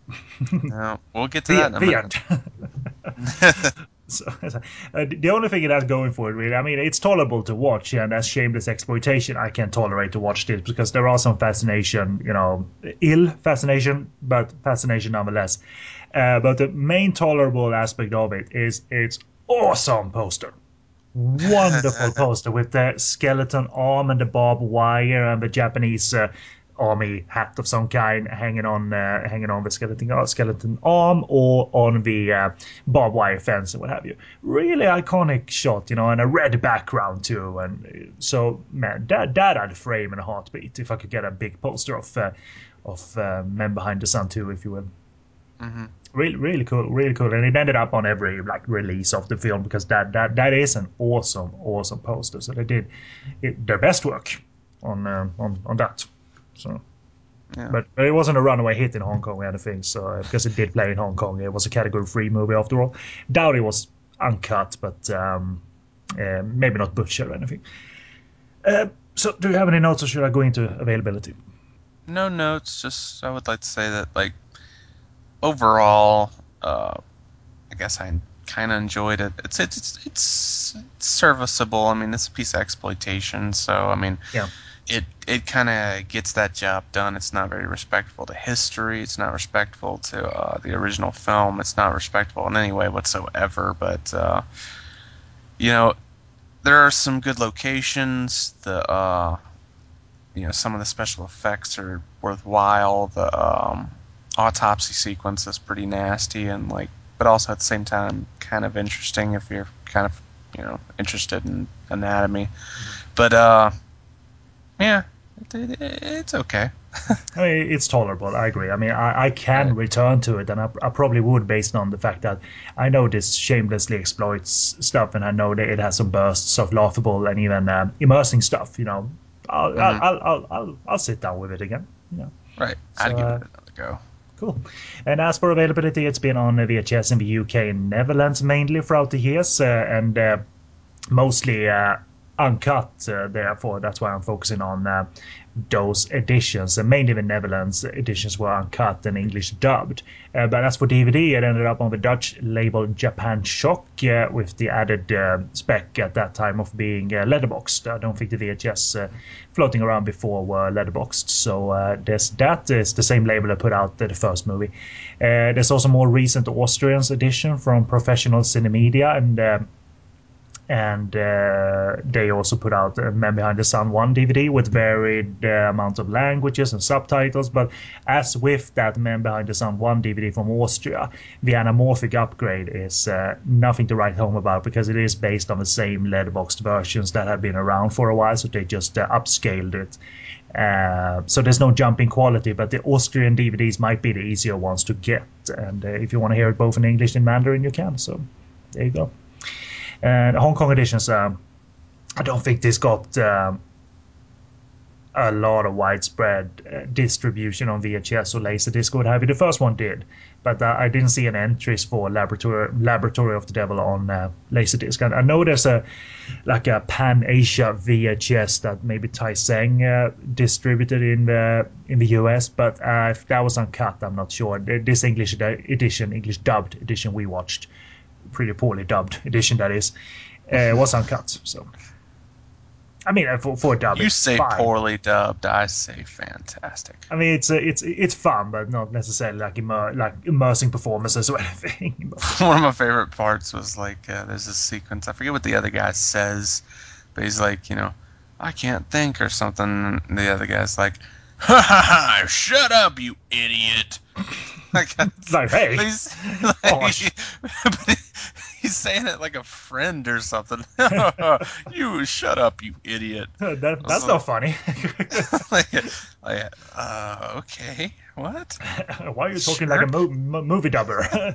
no, we'll get to The, that in a the end. So, uh, the only thing it has going for it, really, I mean, it's tolerable to watch, and as shameless exploitation, I can tolerate to watch this because there are some fascination, you know, ill fascination, but fascination nonetheless. Uh, but the main tolerable aspect of it is its awesome poster. Wonderful poster with the skeleton arm and the barbed wire and the Japanese uh, army hat of some kind hanging on uh, hanging on the skeleton skeleton arm or on the uh, barbed wire fence and what have you. Really iconic shot, you know, and a red background too. And uh, so, man, that that I'd frame in a heartbeat if I could get a big poster of uh, of uh, Men Behind the Sun too, if you will. hmm Really, really cool, really cool, and it ended up on every like release of the film because that that that is an awesome, awesome poster. So they did it, their best work on uh, on on that. So, Yeah. but, but it wasn't a runaway hit in Hong Kong or anything. So uh, because it did play in Hong Kong, it was a category three movie after all. It was uncut, but um, uh, maybe not butchered or anything. Uh, so, do you have any notes, or should I go into availability? No notes. Just I would like to say that like overall, uh, I guess I kind of enjoyed it. It's it's it's it's it's serviceable. I mean, it's a piece of exploitation, so I mean, Yeah. It it kind of gets that job done. It's not very respectful to history. It's not respectful to uh, the original film. It's not respectful in any way whatsoever. But uh, you know, there are some good locations. The uh, you know, some of the special effects are worthwhile. The um, autopsy sequence is pretty nasty and like, but also at the same time kind of interesting if you're kind of you know interested in anatomy. But uh, yeah, it, it, it's okay. I mean, it's tolerable. I agree. I mean, I, I can Right. return to it, and I, I probably would based on the fact that I know this shamelessly exploits stuff, and I know that it has some bursts of laughable and even um, immersing stuff. You know, I'll, Mhm. I'll, I'll, I'll, I'll, I'll sit down with it again. You know. Right, So, I'd give uh, it another go. Cool. And as for availability, it's been on VHS in the UK and Netherlands mainly throughout the years, uh, and uh, mostly uh, uncut. Uh, therefore, that's why I'm focusing on uh, those editions. And mainly the Netherlands editions were uncut and English dubbed. Uh, but as for DVD, it ended up on the Dutch label Japan Shock uh, with the added uh, spec at that time of being uh, letterboxed. I don't think the VHS uh, floating around before were letterboxed. So uh, there's that. It's the same label that put out uh, the first movie. Uh, there's also more recent Austrian edition from Professional Cinemedia and. And uh, they also put out uh, Men Behind the Sun 1 DVD with varied uh, amounts of languages and subtitles. But as with that Men Behind the Sun 1 DVD from Austria, the anamorphic upgrade is uh, nothing to write home about because it is based on the same letterboxed versions that have been around for a while, so they just uh, upscaled it. Uh, so there's no jump in quality, but the Austrian DVDs might be the easier ones to get. And uh, if you want to hear it both in English and Mandarin, you can. So there you go. And Hong Kong editions, um, I don't think this got um, a lot of widespread uh, distribution on VHS or Laserdisc or what have you. The first one did, but uh, I didn't see an entries for Laboratory Laboratory of the Devil on uh, Laserdisc. And I know there's a like a Pan Asia VHS that maybe Tai Seng uh, distributed in the in the US, but uh, if that was uncut, I'm not sure. This English edition, English dubbed edition we watched pretty poorly dubbed edition that is uh, was uncut so i mean uh, for, for dub You say fine. poorly dubbed, I say fantastic. i mean it's uh, it's it's fun but not necessarily like immer- like immersing performances or anything One of my favorite parts was like uh, there's this sequence. I forget what the other guy says, but he's like, you know, I can't think or something. And the other guy's like, ha ha ha! Shut up, you idiot! like, like, hey. Like, but he's saying it like a friend or something. you shut up, you idiot! that, that's So- not funny like, like, uh, okay, what? why are you talking like a mo- mo- movie dubber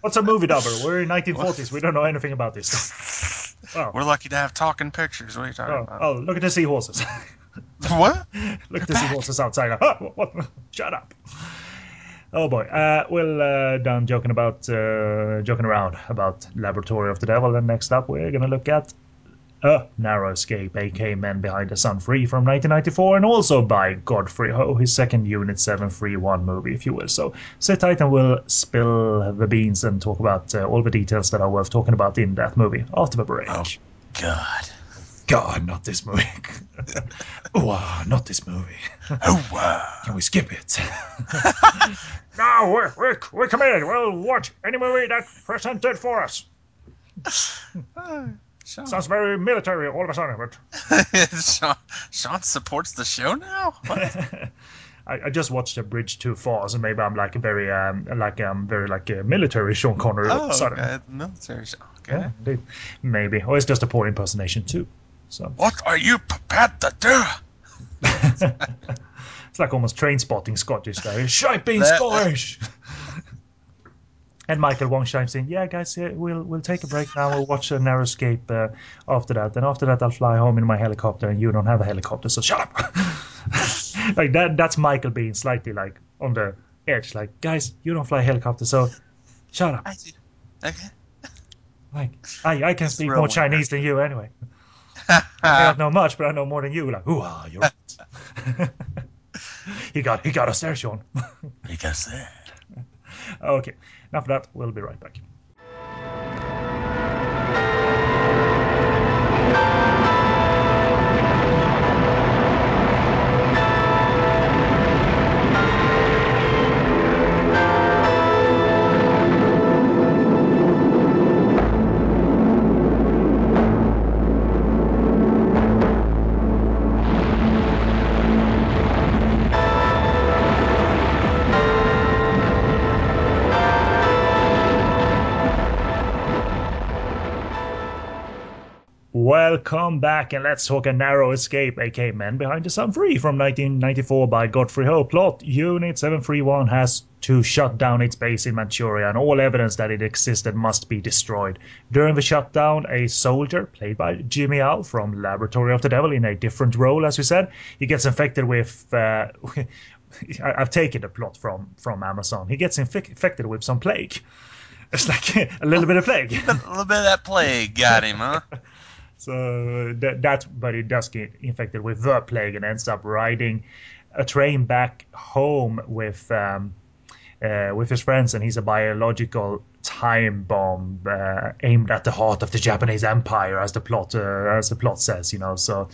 what's a movie dubber we're in 1940s we don't know anything about this stuff oh, We're lucky to have talking pictures. What are you talking oh, about? oh look at the seahorses What? Look at the seahorses outside. What, what? Shut up. Oh boy. Uh, we'll uh, done joking about uh, joking around about Laboratory of the Devil, and next up we're gonna look at a Narrow Escape, aka Men Behind the Sun 3 from 1994, and also by Godfrey Ho, his second Unit 731 movie, if you will. So sit tight and we'll spill the beans and talk about uh, all the details that are worth talking about in that movie after the break. Oh, God. God, not this movie. oh, ah, not this movie. Oh, wow. Can we skip it? no, we're, we're, we're committed. We'll watch any movie that's presented for us. Sean, Sounds very military all of a sudden, but Sean, Sean supports the show now? What? I, I just watched a Bridge Too Far, so maybe I'm like a very, um, like um, very like a military Sean Connery all of oh, okay. Military show. Okay. Yeah, maybe, or it's just a poor impersonation too. So What are you prepared to do? it's like almost train spotting Scottish there. Shite being Scottish. And Michael Wong chimes in, "Yeah, guys, yeah, we'll we'll take a break now. We'll watch a Narrow Escape uh, after that, and after that, I'll fly home in my helicopter, and you don't have a helicopter, so shut up." like that. That's Michael being slightly like on the edge, like, "Guys, you don't fly helicopter, so shut up." I do. Okay. Like, I I can speak more. Chinese than you anyway. I don't know much, but I know more than you. Like, ooh, ah, you're right. he got he got us there, Sean. Because there. okay, enough of that. We'll be right back. Welcome back, and let's talk a narrow escape, aka Men Behind the Sun 3 from 1994 by Godfrey Ho. Plot Unit 731 has to shut down its base in Manchuria, and all evidence that it existed must be destroyed. During the shutdown, a soldier, played by Jimmy Ao from Laboratory of the Devil, in a different role, as we said, he gets infected with. Uh, I've taken the plot from, from Amazon. He gets infic- infected with some plague. It's like a little bit of plague. A little bit of that plague got him, huh? So that, that's but he does get infected with the plague and ends up riding a train back home with um, uh, with his friends, and he's a biological time bomb uh, aimed at the heart of the Japanese Empire, as the plot uh, as the plot says. You know, so.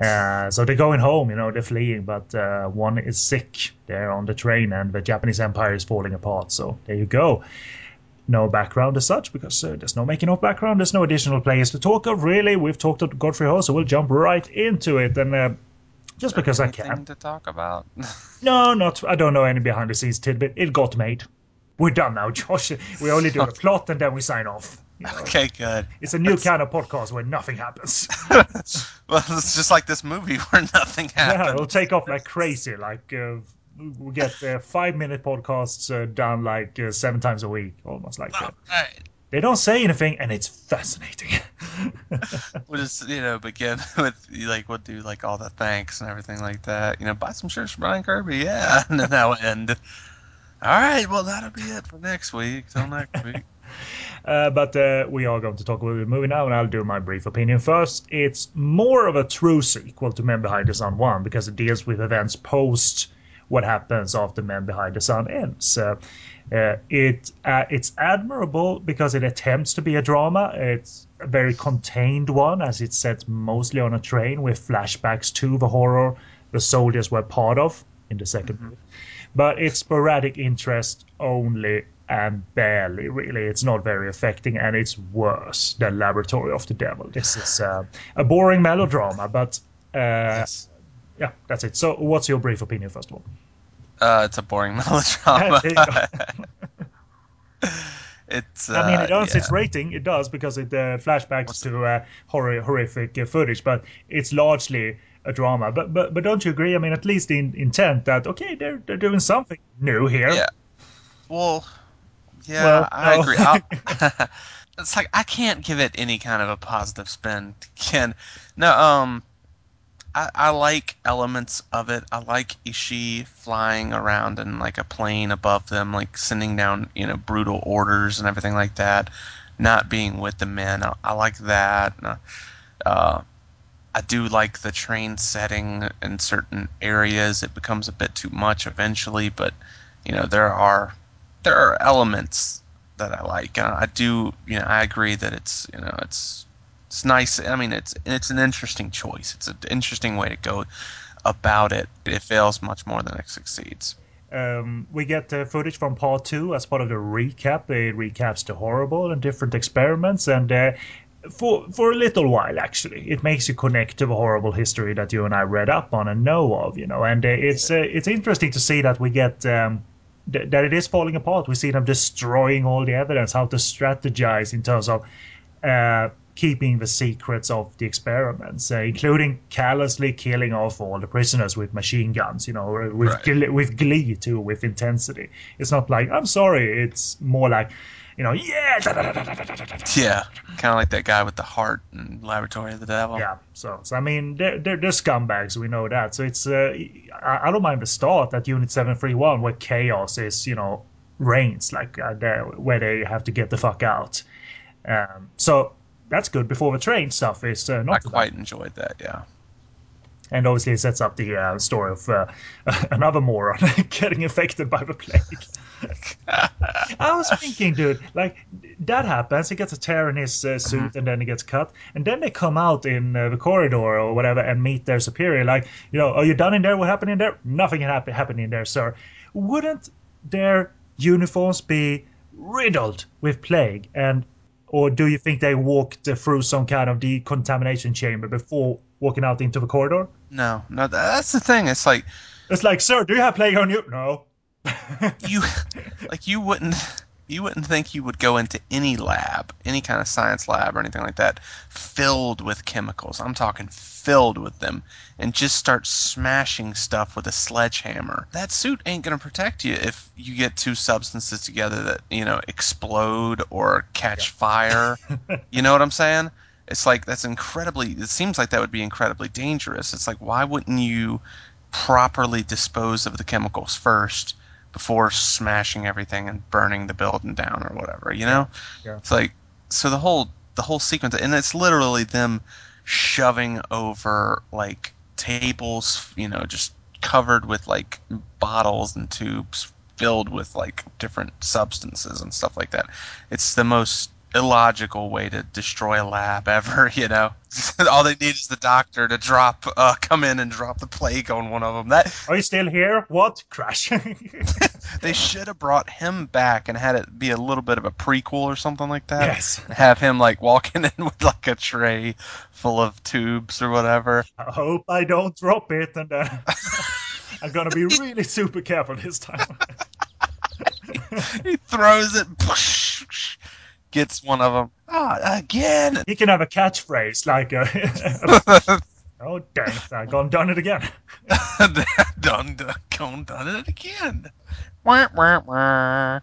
Uh, so they're going home, you know, they're fleeing, but uh, one is sick there on the train, and the Japanese Empire is falling apart. So there you go no background as such because uh, there's no making of background. There's no additional players to talk of. Really, we've talked to Godfrey Ho, so we'll jump right into it. And uh, just because I can, to talk about. no, not I don't know any behind the scenes tidbit. It got made. We're done now, Josh. We only do the plot and then we sign off. You know, okay, good. It's a new kind of podcast where nothing happens. Well, it's just like this movie where nothing happens. yeah, it'll take off like crazy. Like uh, we get uh, five minute podcasts uh, done like uh, seven times a week, almost like that. Right. They don't say anything, and it's fascinating. We'll just you know begin with like we'll do like all the thanks and everything like that. You know, buy some shirts from Brian Kirby, yeah, and then that'll end. All right, well that'll be it for next week. Till next week. Uh, but uh, we are going to talk about the movie now, and I'll do my brief opinion first. It's more of a true sequel to Men Behind the Sun 1 because it deals with events post what happens after Men Behind the Sun ends. Uh, uh, it uh, It's admirable because it attempts to be a drama. It's a very contained one, as it's set mostly on a train with flashbacks to the horror the soldiers were part of in the 2nd movie. But it's sporadic interest only and barely, really. It's not very affecting, and it's worse than Laboratory of the Devil. This is uh, a boring melodrama, but uh, yeah, that's it. So, what's your brief opinion, first of all? Uh, it's a boring melodrama. It's. Uh, I mean, it earns yeah. its rating. It does because it uh, flashbacks to uh, horror, horrific uh, footage, but it's largely a drama. But but but don't you agree? I mean, at least in intent that okay, they're they're doing something new here. Yeah. Well, yeah, Well, I no. agree. It's like I can't give it any kind of a positive spin. Can no. Um, I, I like elements of it. I like Ishii flying around in like a plane above them, like sending down you know brutal orders and everything like that. Not being with the men, I, I like that. Uh, Uh, I do like the train setting in certain areas. It becomes a bit too much eventually, but you know there are there are elements that I like. Uh, I do, you know, I agree that it's you know it's it's nice. I mean, it's it's an interesting choice. It's an interesting way to go about it. It fails much more than it succeeds. Um, we get uh, footage from part two as part of the recap. It recaps the horrible and different experiments, and uh, for for a little while, actually, it makes you connect to the horrible history that you and I read up on and know of. You know, and uh, it's uh, it's interesting to see that we get. Um, th- that it is falling apart. We see them destroying all the evidence, how to strategize in terms of uh, keeping the secrets of the experiments, uh, including callously killing off all the prisoners with machine guns, you know, with, right. glee, with glee too, with intensity. It's not like, I'm sorry, it's more like, you know, yeah, yeah, kind of like that guy with the heart and Laboratory of the Devil. Yeah, so, so I mean, they're, they're, they're scumbags, we know that. So it's, uh, I, I, don't mind the start at Unit 731 where chaos is, you know, reigns, like uh, where they have to get the fuck out. Um, so that's good before the train stuff is uh, not I quite enjoyed that. Yeah. And obviously, it sets up the uh, story of uh, another moron getting infected by the plague. I was thinking, dude, like that happens. He gets a tear in his uh, suit, and then he gets cut. And then they come out in uh, the corridor or whatever and meet their superior. Like, you know, are you done in there? What happened in there? Nothing happened happened in there, sir. Wouldn't their uniforms be riddled with plague? And or do you think they walked through some kind of decontamination chamber before walking out into the corridor? No, no, that's the thing. It's like It's like, sir, do you have plague on you? No. you, like you wouldn't, you wouldn't think you would go into any lab, any kind of science lab or anything like that, filled with chemicals. I'm talking filled with them, and just start smashing stuff with a sledgehammer. That suit ain't gonna protect you if you get two substances together that you know explode or catch fire. you know what I'm saying? It's like that's incredibly. It seems like that would be incredibly dangerous. It's like why wouldn't you properly dispose of the chemicals first before smashing everything and burning the building down or whatever? You know? Yeah. It's like so the whole the whole sequence, and it's literally them shoving over like tables, you know, just covered with like bottles and tubes filled with like different substances and stuff like that. It's the most illogical way to destroy a lab ever, you know. All they need is the doctor to drop uh, come in and drop the plague on one of them. That Are you still here? What? Crash. they should have brought him back and had it be a little bit of a prequel or something like that. Yes. Have him like walking in with like a tray full of tubes or whatever. I hope I don't drop it, and then I'm gonna be really super careful this time. he throws it, gets one of them. Ah, again. He can have a catchphrase like, uh, "Oh dang, I gone done it again." done, done, gone, done it again. Wah, wah, wah.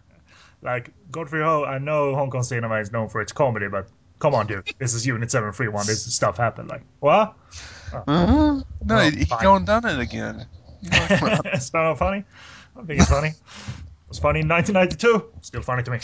Like Godfrey Ho, I know Hong Kong cinema is known for its comedy, but come on, dude, this is Unit Seven Three One. This stuff happened. Like what? No, Oh, he, he fine. gone done it again. It's not funny. I think it's funny. It was funny in 1992. Still funny to me.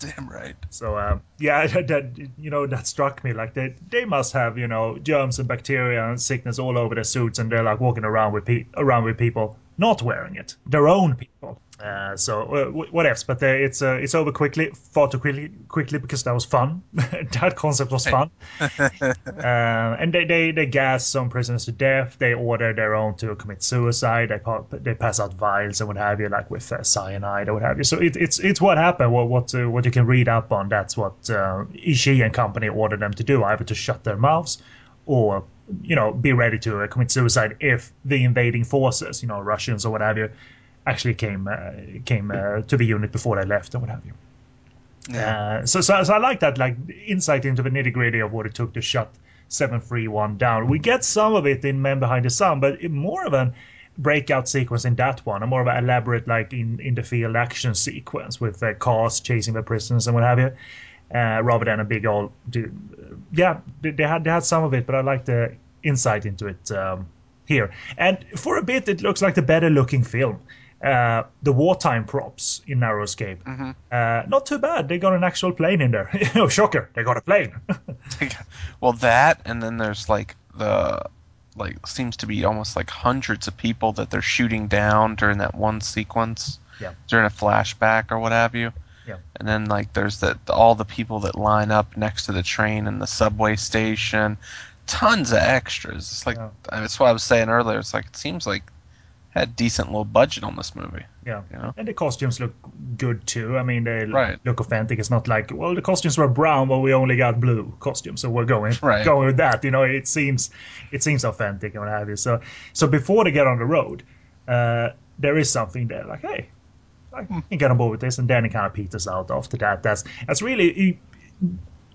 Damn right. So um, yeah, that, you know that struck me. Like they they must have you know germs and bacteria and sickness all over their suits, and they're like walking around with pe- around with people not wearing it, their own people. Uh, so uh, wh- what else? But uh, it's uh, it's over quickly, far too quickly, quickly because that was fun. that concept was fun. uh, and they, they they gas some prisoners to death. They order their own to commit suicide. They pa- they pass out vials and what have you, like with uh, cyanide or what have you. So it, it's it's what happened. What what uh, what you can read up on. That's what uh, Ishii and company ordered them to do, either to shut their mouths or you know be ready to uh, commit suicide if the invading forces, you know Russians or what have you, actually came uh, came uh, to the unit before they left and what have you. Uh, so, so, so I like that, like insight into the nitty gritty of what it took to shut 731 down. We get some of it in Men Behind the Sun, but it- more of an breakout sequence in that one, a more of an elaborate, like in, in the field action sequence with uh, cars chasing the prisoners and what have you. Uh, rather than a big old, dude. yeah, they, they had they had some of it, but I like the insight into it um, here. And for a bit, it looks like the better looking film. Uh, the wartime props in Narrow Escape, uh, not too bad. They got an actual plane in there. oh, shocker! They got a plane. well, that, and then there's like the like seems to be almost like hundreds of people that they're shooting down during that one sequence Yeah. during a flashback or what have you. Yeah. And then like there's the, all the people that line up next to the train and the subway station, tons of extras. It's like Yeah. that's what I was saying earlier. It's like it seems like had decent little budget on this movie. Yeah, You know? and the costumes look good too. I mean, they Right. look authentic. It's not like, well, the costumes were brown, but we only got blue costumes, so we're going Right. going with that. You know, it seems it seems authentic and what have you. So, so before they get on the road, uh, there is something there. Like, hey, I can get on board with this, and then it kind of peters out after that. That's that's really.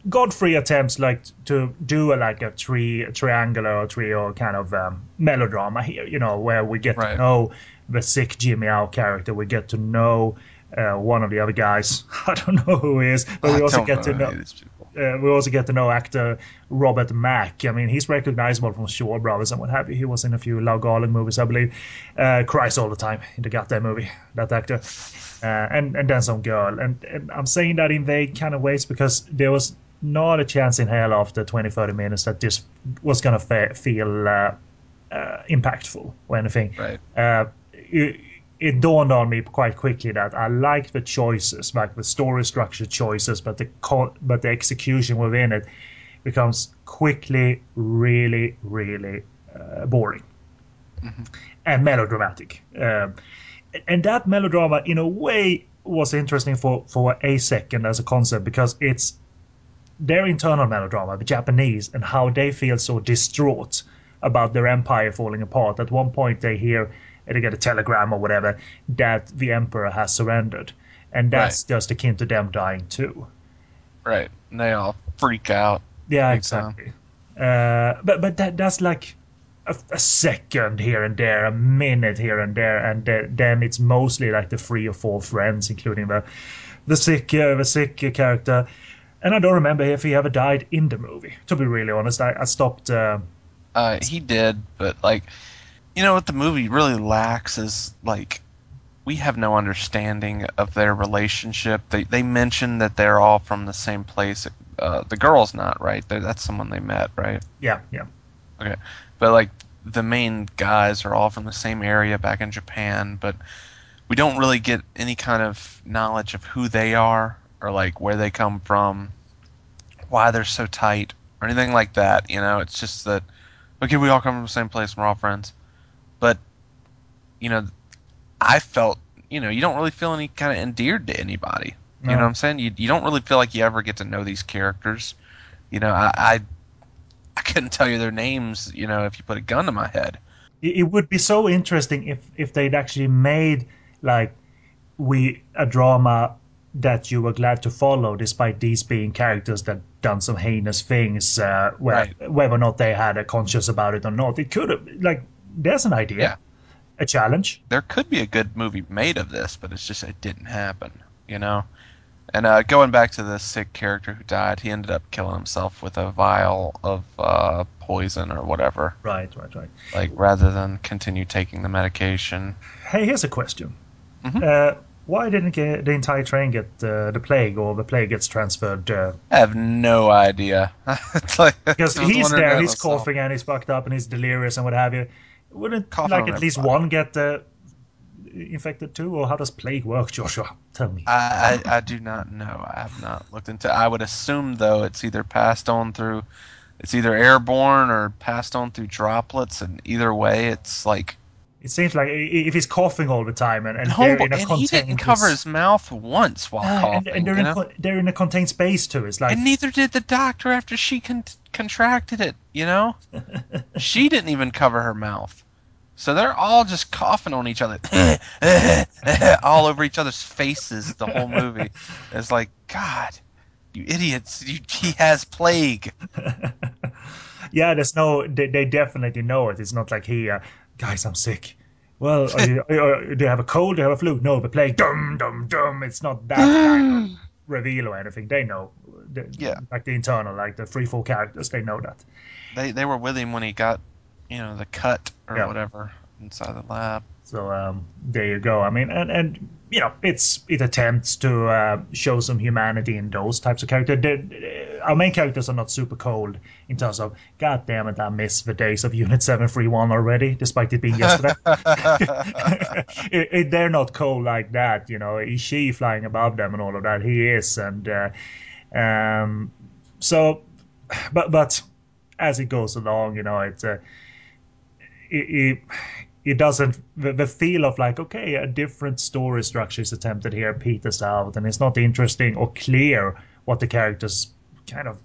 Godfrey attempts like to do a, like a tri- triangular or trio kind of um, melodrama here, you know, where we get to know the sick Jimmy Ao character, we get to know uh, one of the other guys. I don't know who he is, but we I also don't get to know these people. uh, we also get to know actor Robert Mack. I mean, he's recognizable from Shaw Brothers and what have you. He was in a few Lau Kar-leung movies, I believe. Uh, cries all the time in the goddamn movie, that actor. Uh, and and then some girl. And, and I'm saying that in vague kind of ways because there was not a chance in hell after 20, 30 minutes that this was going to fe- feel uh, uh, impactful or anything Right. uh, it, it dawned on me quite quickly that I liked the choices, like the story structure choices, but the co- but the execution within it becomes quickly really, really uh, boring and melodramatic. Um, and that melodrama, in a way, was interesting for for a second as a concept because it's their internal melodrama, the Japanese, and how they feel so distraught about their empire falling apart. At one point, they hear, they get a telegram or whatever, that the emperor has surrendered. and that's just akin to them dying too. Right. And they all freak out. Yeah, exactly. Uh, but but that that's like a, a second here and there, a minute here and there, and th- then it's mostly like the three or four friends, including the the sick uh, the sick character. And I don't remember if he ever died in the movie. To be really honest, I, I stopped. Uh, Uh, he did, but like, you know what the movie really lacks is like, we have no understanding of their relationship. They they mention that they're all from the same place. Uh, the girl's not right. They're, that's someone they met, right? yeah, yeah. Okay, but like the main guys are all from the same area back in Japan, but we don't really get any kind of knowledge of who they are or like where they come from, why they're so tight or anything like that. You know, it's just that okay, we all come from the same place, we're all friends, but you know, I felt you know you don't really feel any kind of endeared to anybody. You know what I'm saying? You you don't really feel like you ever get to know these characters. You know, I, I I couldn't tell you their names. You know, if you put a gun to my head. It would be so interesting if if they'd actually made like we a drama that you were glad to follow, despite these being characters that done some heinous things, uh, where, Right. whether or not they had a conscience about it or not. It could have like there's an idea, Yeah. a challenge. There could be a good movie made of this, but it's just it didn't happen. You know. And uh, going back to the sick character who died, he ended up killing himself with a vial of uh, poison or whatever. Right, right, right. Like rather than continue taking the medication. Hey, here's a question. Mhm. Why didn't get the entire train get uh, the plague, or the plague gets transferred? Uh, I have no idea. Like- because he's there, he's coughing and he's fucked up and he's delirious and what have you. Wouldn't Coughing like at least one get uh, infected too, or how does plague work, Joshua? Tell me. I, I, I do not know. I have not looked into. I would assume though it's either passed on through, it's either airborne or passed on through droplets, and either way, it's like. It seems like if he's coughing all the time and, and And, they're in a and he didn't cover his mouth once while coughing. and, and they're, in know? they're in a contained space too. It's like and neither did the doctor after she con- contracted it. You know, she didn't even cover her mouth. So they're all just coughing on each other, all over each other's faces. The whole movie It's like, God, you idiots! You, he has plague. yeah, there's no. They, they definitely know it. It's not like he, uh, guys, I'm sick. Well, are you, are, do you have a cold? Do you have a flu? No, the plague. Dum dum dum. It's not that kind of reveal or anything. They know. The- Yeah. Like the internal, like the three, four characters, they know that. They they were with him when he got, you know, the cut or Yeah. whatever inside the lab. So um, there you go. I mean, and, and you know, it's it attempts to uh, show some humanity in those types of characters. Our main characters are not super cold in terms of, God damn it, I miss the days of Unit Seven Three One already, despite it being yesterday. it, it, they're not cold like that, you know. Is she flying above them and all of that? He is, and uh, um, so, but but as it goes along, you know, it's uh, it, it it doesn't the, the feel of like okay a different story structure is attempted here peters out and it's not interesting or clear what the characters kind of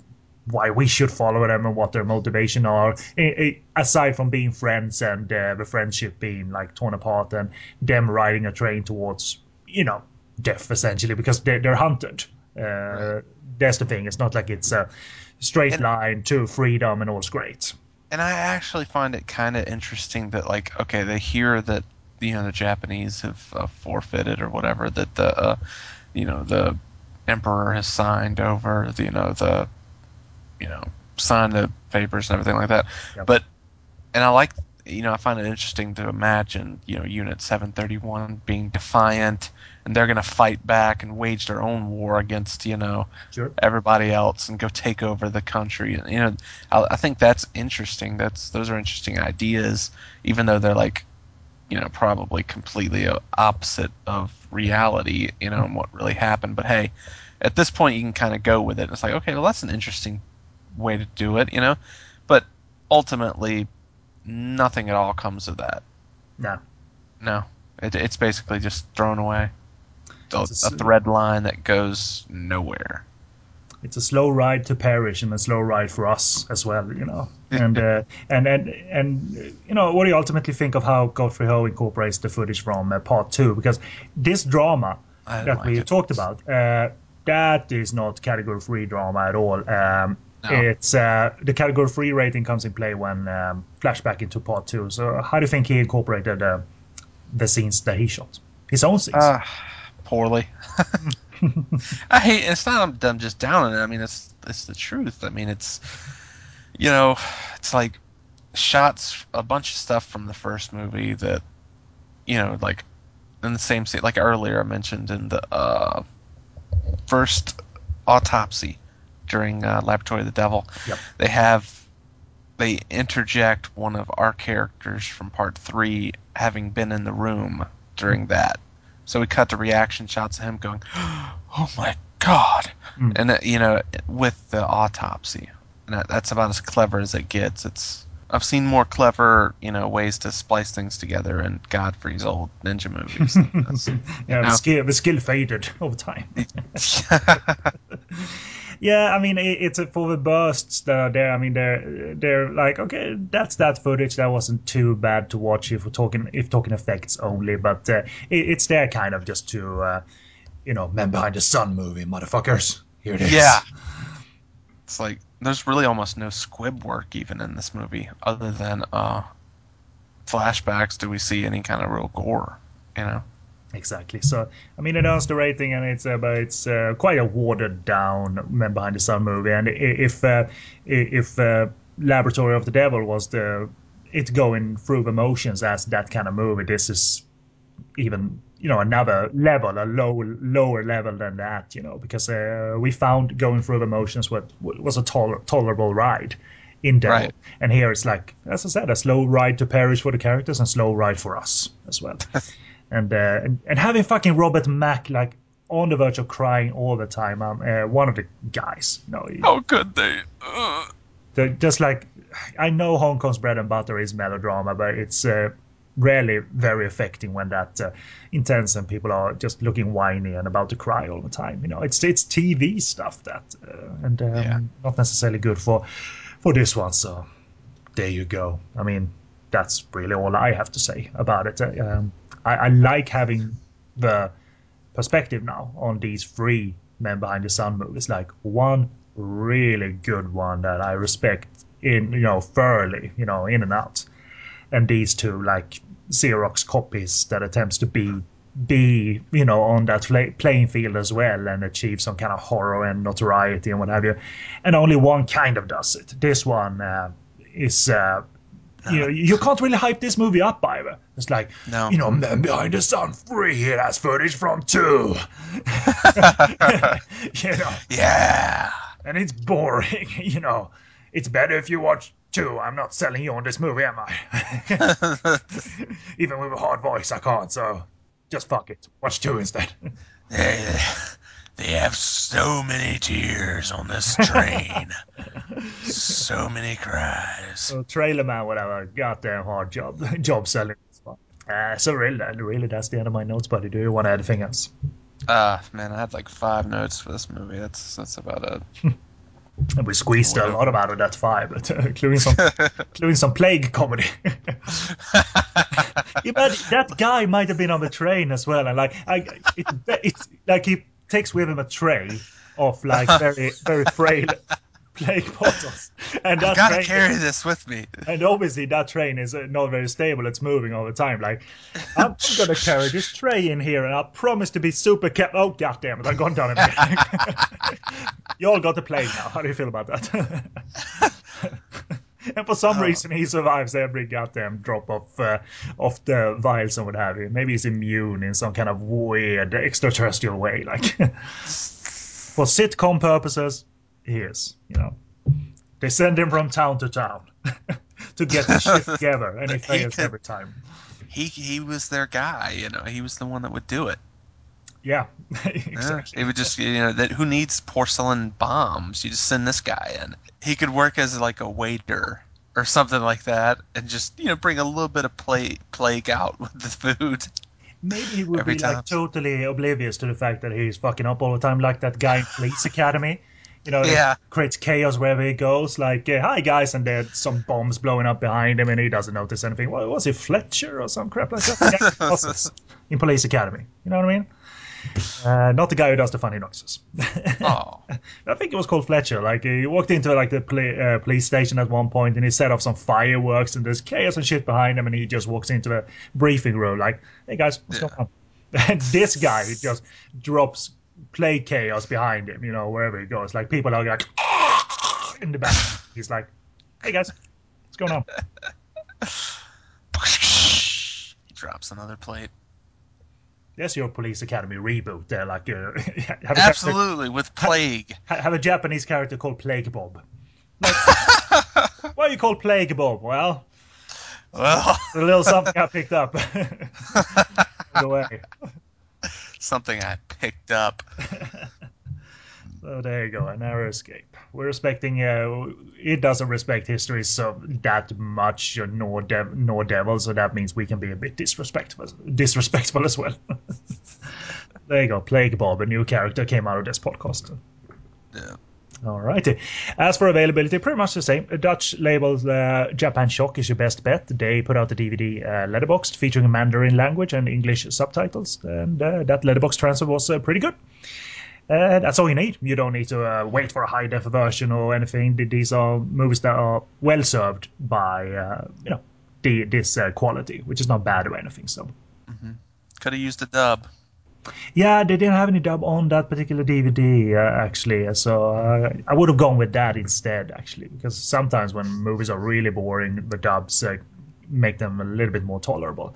why we should follow them and what their motivation are I- I- aside from being friends and uh, the friendship being like torn apart and them riding a train towards you know death essentially because they're, they're hunted. Uh, that's the thing. It's not like it's a straight And- line to freedom and all's great And I actually find it kind of interesting that, like, okay, they hear that you know the Japanese have uh, forfeited or whatever that the uh, you know the emperor has signed over the you know the you know signed the papers and everything like that. Yep. But and I like you know I find it interesting to imagine you know Unit 731 being defiant and they're going to fight back and wage their own war against you know sure everybody else and go take over the country. You know, I, I think that's interesting. That's those are interesting ideas, even though they're like, you know, probably completely opposite of reality. You know, and what really happened. But hey, at this point, you can kind of go with it. It's like, okay, well, that's an interesting way to do it. You know, but ultimately, nothing at all comes of that. no No, it, it's basically just thrown away. A, a thread line that goes nowhere. it's a slow ride to perish and a slow ride for us as well, you know. And uh, and and and you know, what do you ultimately think of how Godfrey Ho incorporates the footage from uh, part two? Because this drama that like we it. talked about, uh, that is not category free drama at all. Um, No. It's uh, the category free rating comes in play when um, flashback into part two. So how do you think he incorporated uh, the scenes that he shot? His own scenes. Uh, poorly. I hate. It's not I'm just down on it. I mean, it's it's the truth. I mean, it's you know, it's like shots a bunch of stuff from the first movie that you know, like in the same scene, like earlier I mentioned in the uh, first autopsy during uh, Laboratory of the Devil. Yep. They have they interject one of our characters from part three having been in the room during that. So we cut the reaction shots of him going, "Oh my god!" Mm. and that, you know, with the autopsy, and that, that's about as clever as it gets. It's I've seen more clever, you know, ways to splice things together in Godfrey's old ninja movies. Yeah, the skill the skill faded over time. Yeah, I mean it, it's a, for the bursts that are there. I mean they're they're like okay, that's that footage. That wasn't too bad to watch if we're talking if talking effects only, but uh, it, it's there kind of just to uh, you know men behind the sun movie, motherfuckers. Here it is. Yeah. It's like there's really almost no squib work even in this movie, other than uh, flashbacks. Do we see any kind of real gore? You know? Exactly. So I mean, it earns the rating, and it's uh, but it's uh, quite a watered down Men Behind the Sun movie. And if uh, if uh, Laboratory of the Devil was the it going through the motions as that kind of movie, this is even you know another level, a low lower level than that. You know, because uh, we found going through the motions what was a toler- tolerable ride. In Devil. Right. And here it's like, as I said, a slow ride to perish for the characters and slow ride for us as well and uh, and, having fucking Robert Mack like on the verge of crying all the time. Um, uh, one of the guys, you know, How could they? Uh, just like I know Hong Kong's bread and butter is melodrama, but it's uh, rarely very affecting when that uh, intense and people are just looking whiny and about to cry all the time. You know, it's it's TV stuff that, uh, and um, Yeah. not necessarily good for for this one. So there you go. I mean, that's really all I have to say about it. Uh, Um, I, I like having the perspective now on these three Men Behind the Sun movies. Like one really good one that I respect in you know thoroughly, you know, in and out, and these two like Xerox copies that attempts to be be you know on that fla- playing field as well and achieve some kind of horror and notoriety and what have you, and only one kind of does it. This one uh, is. Uh, you know, you can't really hype this movie up either. It's like, No. you know, Men Behind the Sun free. It has footage from two. you know, yeah. and it's boring. You know, it's better if you watch two. I'm not selling you on this movie, am I? Even with a hard voice, I can't. So just fuck it. Watch two instead. They, they have so many tears on this train. so many cries. so Trailer Man, whatever, goddamn hard job, job selling this one. Uh, so really, really, that's the end of my notes, buddy. Do you want to add anything else? Uh, man, I had like five notes for this movie. That's that's about it. And we squeezed a lot out of that five, but, uh, including some, including some plague comedy. yeah, but that guy might have been on the train as well, and like, I, it, it's like he takes with him a tray of like very, very frail plague bottles, and I that gotta train, carry this with me. and obviously that train is uh, not very stable. It's moving all the time. Like, I'm gonna carry this tray in here, and I promise to be super kept. Oh goddamn it! I've gone down a bit. you all got the plague now. How do you feel about that? And for some reason, he survives every goddamn drop of uh, of the vials and what have you. Maybe he's immune in some kind of weird extraterrestrial way. Like, for sitcom purposes, he is. You know, they send him from town to town to get the shit together, and he fails could- every time. He he was their guy. You know, he was the one that would do it. Yeah, Yeah, exactly. It would just you know that who needs porcelain bombs? You just send this guy in. He could work as like a waiter or something like that, and just you know bring a little bit of play plague out with the food. Maybe he would every be time. like totally oblivious to the fact that he's fucking up all the time, like that guy in Police Academy. You know, Yeah. creates chaos wherever he goes. Like, uh, hi guys, and there's some bombs blowing up behind him, and he doesn't notice anything. What was he, Fletcher or some crap like that? In Police Academy. You know what I mean? Uh, not the guy who does the funny noises. Oh, I think it was called Fletcher. Like he walked into like the poli- uh, police station at one point, and he set off some fireworks, and there's chaos and shit behind him, and he just walks into the briefing room like, "Hey guys, what's Yeah. going on?" And this guy just drops play chaos behind him, you know, wherever he goes. Like people are like in the back. He's like, "Hey guys, what's going on?" he drops another plate. There's your Police Academy reboot. There, like, uh, have, character- Absolutely, with plague. ha- have a Japanese character called Plague Bob. Like, why are you called Plague Bob? Well, Well, a little something I picked up. the way. something I picked up. So there you go, a narrow escape. We're respecting. Uh, it doesn't respect history so that much, nor dev- nor devil. So that means we can be a bit disrespectful, disrespectful as well. there you go, Plague Bob, a new character came out of this podcast. Yeah. Alrighty. As for availability, pretty much the same. A Dutch label, uh, Japan Shock is your best bet. They put out the DVD uh, letterboxed featuring Mandarin language and English subtitles, and uh, that letterbox transfer was uh, pretty good. Uh, that's all you need. You don't need to uh, wait for a high def version or anything. These are movies that are well served by uh, you know the, this uh, quality, which is not bad or anything. So Could have used a dub. yeah, they didn't have any dub on that particular DVD uh, actually, so uh, I would have gone with that instead actually, because sometimes when movies are really boring, the dubs uh, make them a little bit more tolerable.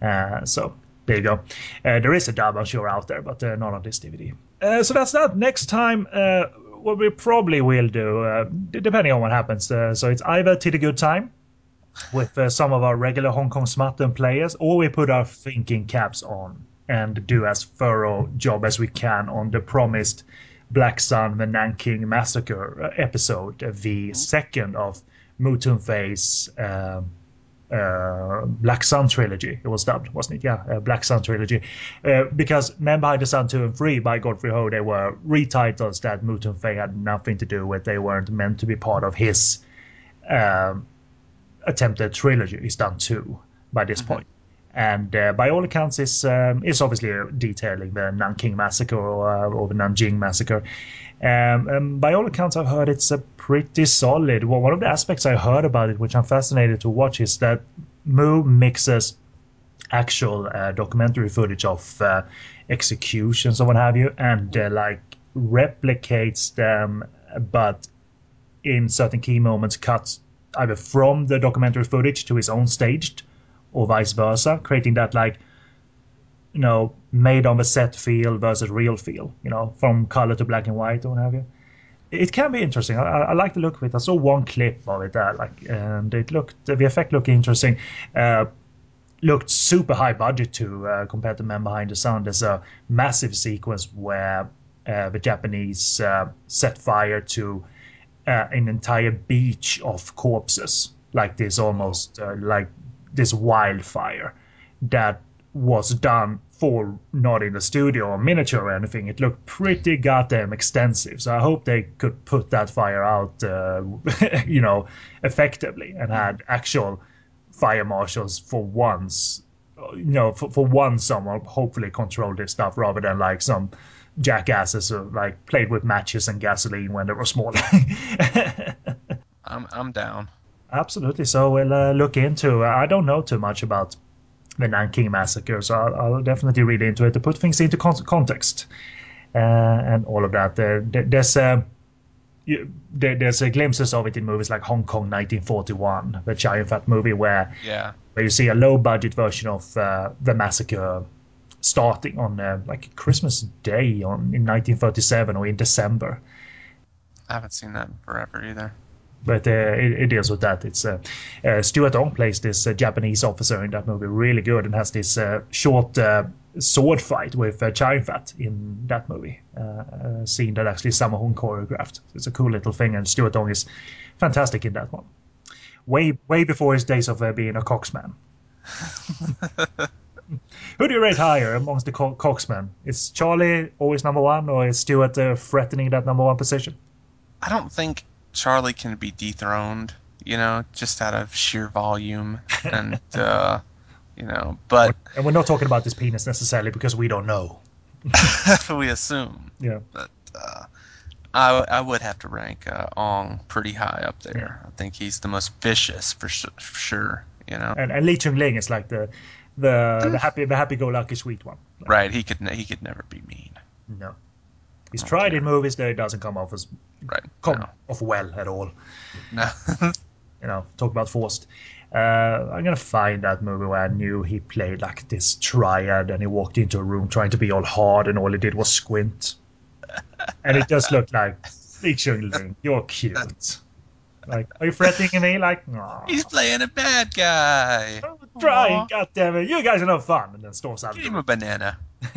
Uh, so there you go. Uh, there is a dub, I'm sure, out there, but uh, not on this DVD. Uh, so that's that. Next time, uh, what we probably will do, uh, d- depending on what happens, uh, so it's either to the good time with uh, some of our regular Hong Kong Smatten players, or we put our thinking caps on and do as thorough job as we can on the promised Black Sun, the Nanking Massacre uh, episode, uh, the second of Mou Tun-fei's um, uh, Black Sun trilogy. It was dubbed, wasn't it? Yeah, uh, Black Sun trilogy. Uh, because Men Behind the Sun 2 and 3 by Godfrey Ho, they were retitles that Mou Tun-fei had nothing to do with. They weren't meant to be part of his um, attempted trilogy. He's done two by this point. And uh, by all accounts, is um, obviously detailing the Nanking massacre or, uh, or the Nanjing massacre. Um, and by all accounts, I've heard it's a pretty solid. Well, one of the aspects I heard about it, which I'm fascinated to watch, is that Mou mixes actual uh, documentary footage of uh, executions or what have you, and uh, like replicates them, but in certain key moments cuts either from the documentary footage to his own staged or vice versa, creating that like you know made on the set feel versus real feel, you know, from color to black and white or what have you. It can be interesting. I, I like the look of it. I saw one clip of it, uh, like, and it looked the effect looked interesting. Uh, looked super high budget to uh, compared to Men Behind the Sun. There's a massive sequence where uh, the Japanese uh, set fire to uh, an entire beach of corpses, like this almost uh, like this wildfire that was done for not in the studio or miniature or anything. It looked pretty goddamn extensive. So I hope they could put that fire out, uh, you know, effectively and had actual fire marshals for once. You know, for, for once, someone hopefully control this stuff rather than like some jackasses who like played with matches and gasoline when they were small. I'm I'm down. Absolutely. So we'll uh, look into. I don't know too much about the Nanking massacre, so I'll, I'll definitely read into it to put things into con- context uh, and all of that. Uh, there's uh, you, there, there's uh, glimpses of it in movies like Hong Kong 1941, the giant fat movie where Yeah. where you see a low budget version of uh, the massacre starting on uh, like Christmas Day on in 1937 or in December. I haven't seen that in forever either. But uh, it, it deals with that. It's uh, uh, Stuart Ong plays this Japanese officer in that movie, really good, and has this uh, short uh, sword fight with uh, Chow Yun-fat in that movie. Uh, a scene that actually Sammo Hung choreographed. It's a cool little thing, and Stuart Ong is fantastic in that one. Way way before his days of uh, being a coxman. Who do you rate higher amongst the co- coxmen? Is Charlie always number one, or is Stuart uh, threatening that number one position? I don't think Charlie can be dethroned, you know, just out of sheer volume and uh you know, but And we're not talking about this penis necessarily because we don't know. we assume. Yeah. But uh, I, I would have to rank uh, Ong pretty high up there. I think he's the most vicious for, su- for sure. You know, And, and Lee Chung Ling is like the the the happy the happy go lucky sweet one. Like, right? He could ne- he could never be mean. No. He's tried in movies that it doesn't come off as Right? come No. off well at all. No. You know, talk about forced. Uh, I'm gonna find that movie where I knew he played like this triad and he walked into a room trying to be all hard and all he did was squint. and it just looked like Lee Chung Ling, you're cute. Like, are you threatening me? Like, no. he's playing a bad guy. trying, God damn it. You guys are no fun. And then storms out. Give him a banana.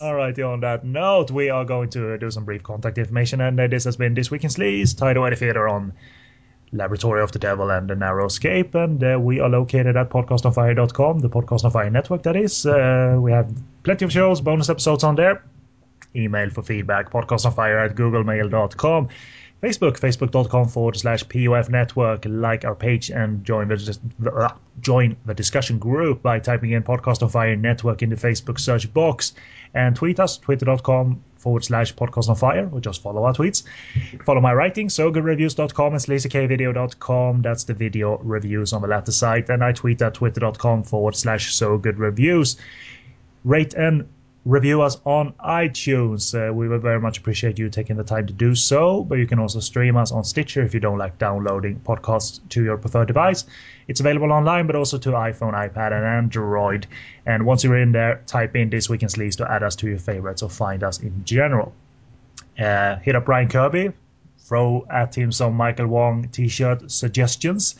Alrighty, on that note, we are going to do some brief contact information, and this has been This Week in Sleaze, Tidy Whitey Theater on Laboratory of the Devil and the Narrow Escape, and uh, we are located at podcastonfire.com, the Podcast on Fire network, that is. Uh, we have plenty of shows, bonus episodes on there. Email for feedback, podcastonfire at googlemail.com. Facebook, facebook.com forward slash POF network. Like our page and join the, uh, join the discussion group by typing in Podcast on Fire Network in the Facebook search box. And tweet us, twitter.com forward slash podcast on fire, or just follow our tweets. Follow my writing, sogoodreviews.com and sleazykvideo.com. That's the video reviews on the latter site. And I tweet at twitter.com forward slash so good reviews. Rate and review us on iTunes. Uh, we would very much appreciate you taking the time to do so. But you can also stream us on Stitcher if you don't like downloading podcasts to your preferred device. It's available online, but also to iPhone, iPad, and Android. And once you're in there, type in This Week in Sleaze to add us to your favorites or find us in general. Uh, hit up Brian Kirby, throw at him some Michael Wong t-shirt suggestions.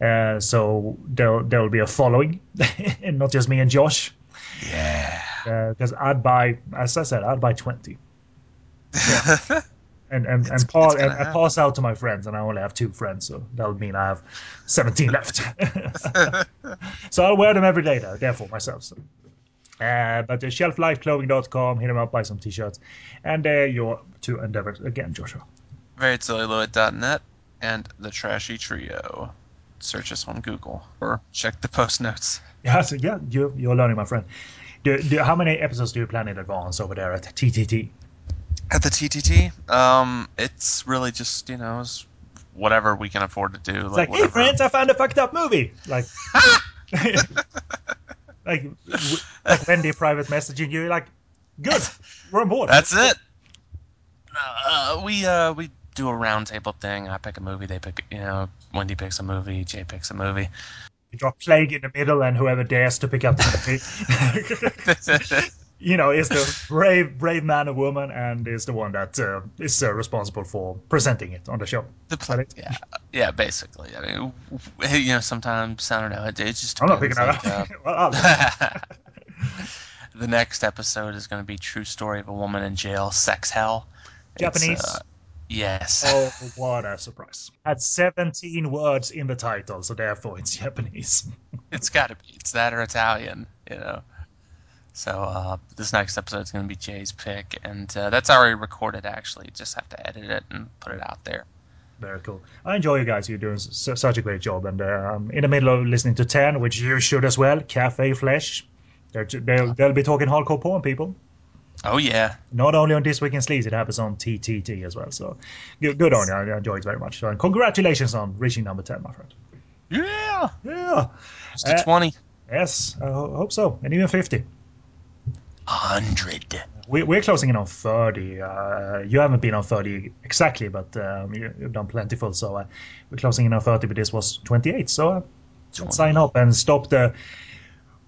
Uh, so there there will be a following, and not just me and Josh. Yeah. Because I'd buy, as I said, I'd buy twenty. and and and, pa- it's gonna and, and pass out to my friends, and I only have two friends, so that'll mean I have seventeen left. so I'll wear them every day, though, therefore myself. So. Uh, but uh, shelflifeclothing.com, hit them up, buy some t-shirts, and uh, your two endeavors again, Joshua. VeryCelluloid.net and the Trashy Trio. Search us on Google or check the post notes. Yeah, so yeah, you you're learning, my friend. Do, do, how many episodes do you plan in advance over there at TTT? At the TTT, um, it's really just you know whatever we can afford to do. It's like, hey friends, I found a fucked up movie. Like, like, like Wendy private messaging you, like, good, we're on board. That's it. Uh, we uh we do a roundtable thing. I pick a movie. They pick you know Wendy picks a movie. Jay picks a movie. You drop plague in the middle, and whoever dares to pick up the movie, you know, is the brave, brave man or woman, and is the one that uh, is uh, responsible for presenting it on the show. The it? yeah, yeah, basically. I mean, you know, sometimes I don't know. It, it just I'm not picking depends, that up. like, well, the next episode is going to be true story of a woman in jail, sex hell. Japanese. uh, yes. oh, what a surprise! Had 17 words in the title, so therefore it's Japanese. It's got to be. It's that or Italian, you know. So uh, this next episode is going to be Jay's pick, and uh, that's already recorded. Actually, just have to edit it and put it out there. Very cool. I enjoy you guys. You're doing su- such a great job. And uh, I'm in the middle of listening to 10, which you should as well. Cafe Flesh. They're, they'll, they'll be talking hardcore porn, people. Oh yeah, Not only on This Week in Sleaze, it happens on TTT as well. So good, good on you. I enjoyed it very much. So, and congratulations on reaching number 10, my friend. yeah. Yeah. A Uh, twenty. Yes, I ho- hope so. And even 50. Hundred. We, we're closing in on 30. Uh, you haven't been on 30 exactly, but um, you, you've done plentiful. So uh, we're closing in on 30, but this was 28. So uh, sign up and stop the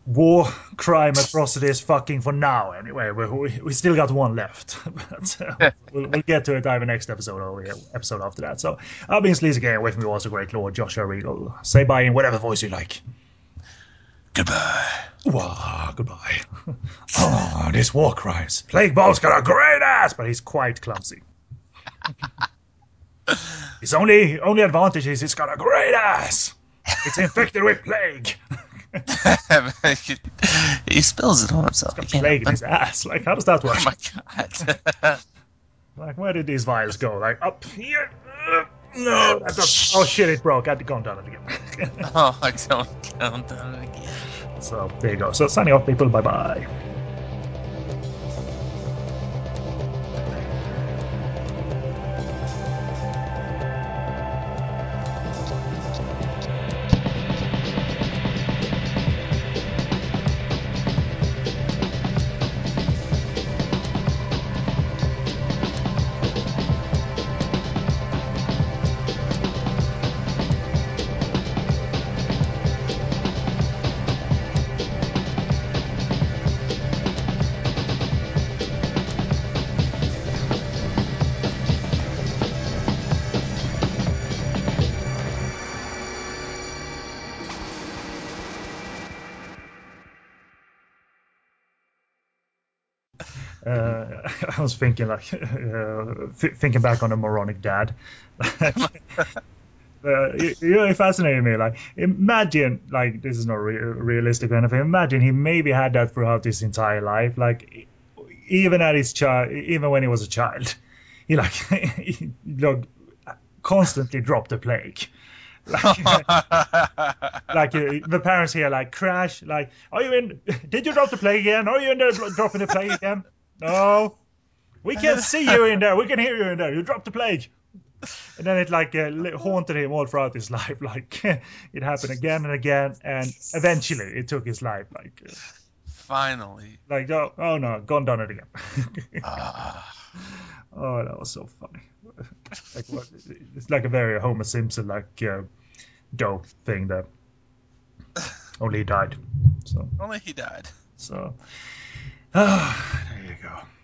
war, crime, atrocities fucking for now. Anyway, we, we, we still got one left. but uh, we'll, we'll get to it either next episode or episode after that. So I've been Sleaze again. With me was the great Lord Joshua Regal. Say bye in whatever voice you like. Goodbye. Wow, goodbye. oh, this war crimes. Plague Bob's got a great ass, but he's quite clumsy. his only only advantage is he's got a great ass. It's infected with plague. he spills it on himself. He can't plague in his ass. Like, how does that work? Oh my god. Like, where did these vials go? Like, up here? Uh, no, that's not. Oh shit, it broke. I had to count on it again. oh, I don't count on it again. so there you go. So signing off, people. Bye bye. Thinking like uh, th- thinking back on a moronic dad. Uh, it, it really fascinated me. Like, imagine, like, this is not re- realistic or anything. Imagine he maybe had that throughout his entire life. Like, even at his child, even when he was a child, he like, he, like constantly dropped the plague. Like, like uh, the parents here, like, crash. Like, are you in? Did you drop the plague again? Are you in there dropping the plague again? No. We can't see you in there. We can hear you in there. You dropped the plague. And then it like uh, haunted him all throughout his life. Like it happened again and again, and eventually it took his life. Like, uh, Finally. like oh, oh no, gone done it again. Ah. oh, that was so funny. like what, it's like a very Homer Simpson like uh, dope thing that only he died. So Only he died. so ah, there you go.